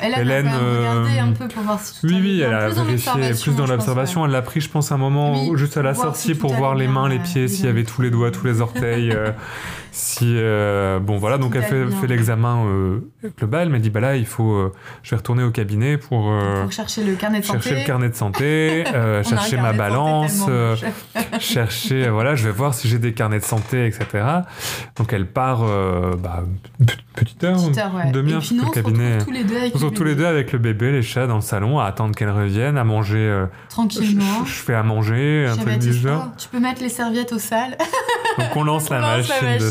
elle a Hélène, regardé un peu pour voir si tout Oui, oui, elle a vérifié plus dans l'observation. Elle l'a pris, je pense, un moment juste à la sortie pour voir les mains, les ouais, pieds, s'il y avait tous les doigts, tous les orteils. si euh, bon voilà, donc elle fait, fait l'examen euh, global. Elle m'a dit bah là il faut, euh, je vais retourner au cabinet pour euh, Pour chercher le carnet de santé. chercher le carnet de santé, On chercher ma santé balance. chercher, voilà, je vais voir si j'ai des carnets de santé, etc. Donc elle part, bah, petite heure, Petite heure, ouais. demi-heure, on se cabinet. retrouve tous les deux avec On le tous les bébé. deux avec le bébé, les chats dans le salon, à attendre qu'elle revienne, à manger. Tranquillement. je- je fais à manger, un truc du genre. tu peux mettre les serviettes au sale. Donc on lance, la, On lance machine la de machine de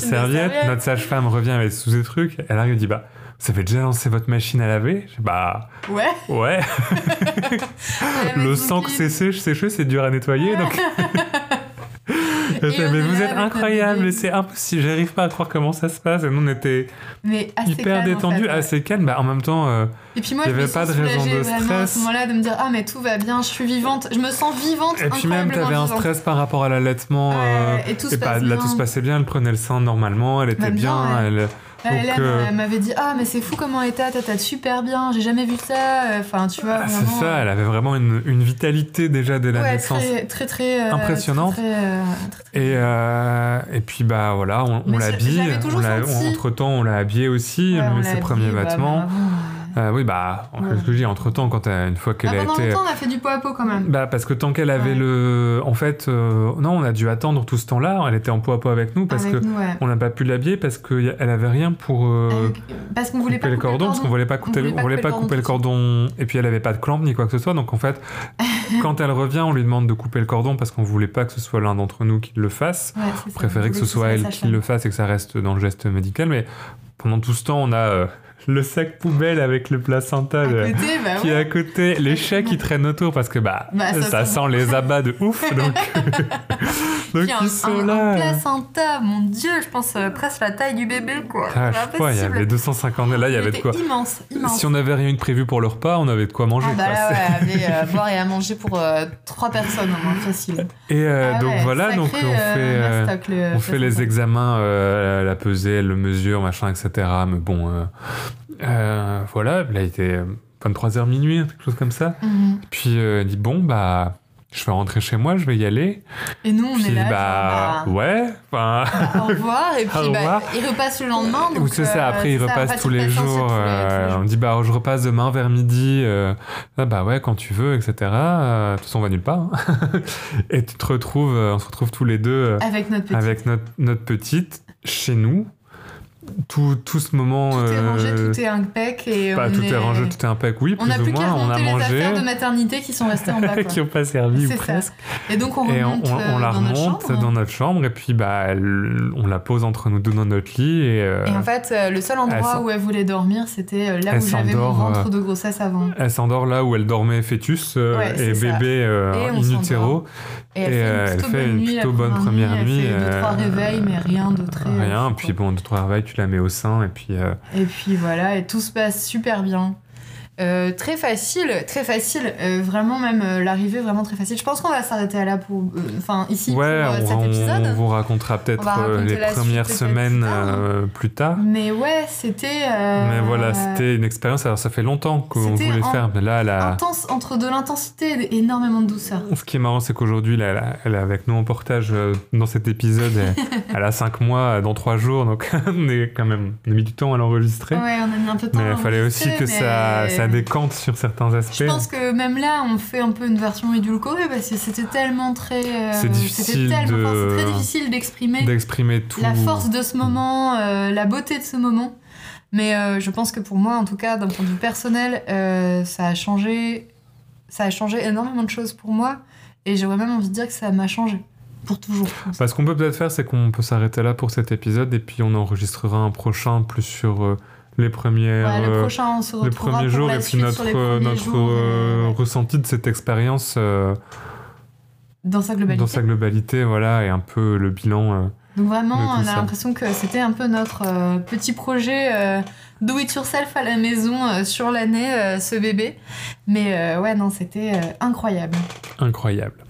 Notre sage-femme revient avec tous ces trucs. Elle arrive et dit Bah, vous avez déjà lancé votre machine à laver? Je dis, Bah, Ouais. ouais. Le sang que c'est séché, séché, c'est dur à nettoyer. Donc. Mais vous êtes incroyable, et c'est impossible, j'arrive pas à croire comment ça se passe. Et nous, on était Mais hyper en détendus, fait, assez calmes. Bah, en même temps, euh, Et puis moi, Il y je me avait pas de raison de vraiment à stress. ce moment-là de me dire ah mais tout va bien, je suis vivante, je me sens vivante. et puis même, t'avais un stress par rapport à l'allaitement. Euh, et tout se et pas- là, bien. tout se passait bien, elle prenait le sein normalement, elle était Bah, bien, bien. ouais. elle- Ah, Donc, Hélène, euh, elle m'avait dit ah mais c'est fou comment elle t'a, t'as super bien, j'ai jamais vu ça. Enfin tu vois Ah, c'est ça, elle avait vraiment une, une vitalité déjà dès la ouais, naissance. très très très euh, Impressionnante. très, très, euh, Et, euh, et puis bah voilà, on, Mais l'habille. Entre temps, on l'a habillé aussi, Ouais, elle on met l'a ses premiers habillée, bah, vêtements. bah, Euh, oui, bah, Ouais. ce que je dis, entre temps, quand une fois qu'elle Ah, a été. longtemps on a fait du pot à pot quand même. Bah, parce que tant qu'elle avait Ouais. le. En fait, euh, non, on a dû attendre tout ce temps-là. Elle était en pot à pot avec nous parce Avec que nous, ouais. on n'a pas pu l'habiller parce qu'elle avait rien pour. euh, Parce qu'on voulait pas couper le cordon, parce qu'on voulait pas, couper, voulait on voulait pas couper le cordon et puis elle avait pas de clampe ni quoi que ce soit donc en fait quand elle revient on lui demande de couper le cordon parce qu'on voulait pas que ce soit l'un d'entre nous qui le fasse on préférait que ce soit elle qui le fasse et que ça reste dans le geste médical mais pendant tout ce temps on a le sac poubelle avec le placenta À de- côté, bah qui est ouais. à côté les chats qui traînent autour parce que bah, Bah, ça ça, sent sent les abats de ouf donc donc Puis un, sont un- là un placenta, mon dieu, je pense euh, presque la taille du bébé, quoi. Ah, je sais pas, il y avait 250 là il y avait de quoi immense, immense. si on avait rien de prévu pour le repas on avait de quoi manger Ah bah quoi. ouais, avait euh, à boire et à manger pour euh, trois personnes au moins, facile. Et euh, Ah donc ouais, voilà, sacré, donc on euh, fait, euh, le on fait les examens, euh, la pesée, le mesure, machin, etc. Mais bon, euh, euh, voilà, là, il était 23h minuit, quelque chose comme ça. Mhm. Puis euh, elle dit, bon, bah, je vais rentrer chez moi, je vais y aller. Et nous, on Puis est là, bah, genre, ouais, enfin... bah, au revoir, et puis bah, il repasse le lendemain. Ou donc, c'est ça, euh, après il repasse tous les jours. tous les- tous les euh, jours. on dit bah je repasse demain vers midi. euh, ah, bah ouais quand tu veux, etc. Euh, De toute façon on va nulle part. hein. Et tu te retrouves, euh, on se retrouve tous les deux euh, Avec notre petit. avec notre, notre petite chez nous. Tout, tout ce moment. Tout est rangé, euh, tout est impec. Et bah, on tout est... est rangé, tout est impec, oui, On plus ou plus qu'à. On a remonter les mangé. affaires de maternité qui sont restées en bas. quoi. qui n'ont pas servi ou ça. presque. Et donc on Et on, remonte on- on euh, la dans notre remonte chambre. dans notre chambre et puis bah, elle- on la pose entre nous deux dans notre lit. Et, euh, Et en fait, euh, le seul endroit où elle voulait dormir, c'était là où j'avais mon ventre de grossesse avant. Elle s'endort là où elle dormait fœtus Ouais, et bébé euh, Et in utero. Et elle fait une plutôt fait bonne première nuit, Elle fait deux, trois réveils, mais rien de très. Rien, puis bon, deux, trois réveils, tu la mets au sein et puis. euh, Et puis voilà, et tout se passe super bien. Euh, très facile, très facile. euh, vraiment, même euh, l'arrivée, vraiment très facile. Je pense qu'on va s'arrêter à là pour. Enfin, ici ouais, pour on, cet épisode. on vous racontera On peut-être les la premières semaines plus tard. Mais ouais, c'était. Mais voilà, c'était une expérience. Alors, ça fait longtemps qu'on voulait en- faire, mais là, elle a- Intense, entre de l'intensité et énormément de douceur. Ce qui est marrant, c'est qu'aujourd'hui, elle, est avec nous en portage dans cet épisode. Elle, a 5 mois dans 3 jours, donc on est quand même on a mis du temps à l'enregistrer. Ouais, on a mis un peu de temps. mais il fallait aussi que ça, décante sur certains aspects. Je pense que même là, on fait un peu une version édulcorée parce que c'était tellement très. euh, C'est difficile c'était tellement- de- enfin, c'est très difficile d'exprimer D'exprimer tout. la force de ce moment, euh, la beauté de ce moment. Mais euh, je pense que pour moi, en tout cas, d'un point de vue personnel, ça a changé. Ça a changé énormément de choses pour moi. Et j'aurais même envie de dire que ça m'a changé. Pour toujours. Bah, ce qu'on peut peut-être faire, c'est qu'on peut s'arrêter là pour cet épisode et puis on enregistrera un prochain plus sur euh, les premières. Ouais, le euh, prochain, on se les premiers jours et puis notre, euh, notre ressenti de cette expérience euh, dans sa globalité. dans sa globalité, voilà, et un peu le bilan. Donc vraiment, on a l'impression que c'était un peu notre euh, petit projet euh, do it yourself à la maison euh, sur l'année, ce bébé. Mais ouais, non, c'était incroyable. incroyable.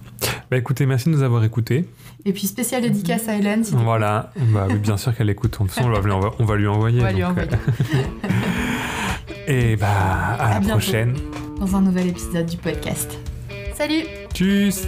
Bah écoutez, merci de nous avoir écoutés. Et puis spécial dédicace à Hélène, si Voilà, bah, oui, bien sûr qu'elle écoute. De toute façon, on va, lui envo- on va lui envoyer. on va lui envoyer euh, et bah, à, À la bientôt. prochaine. dans un nouvel épisode du podcast. Salut Tchuss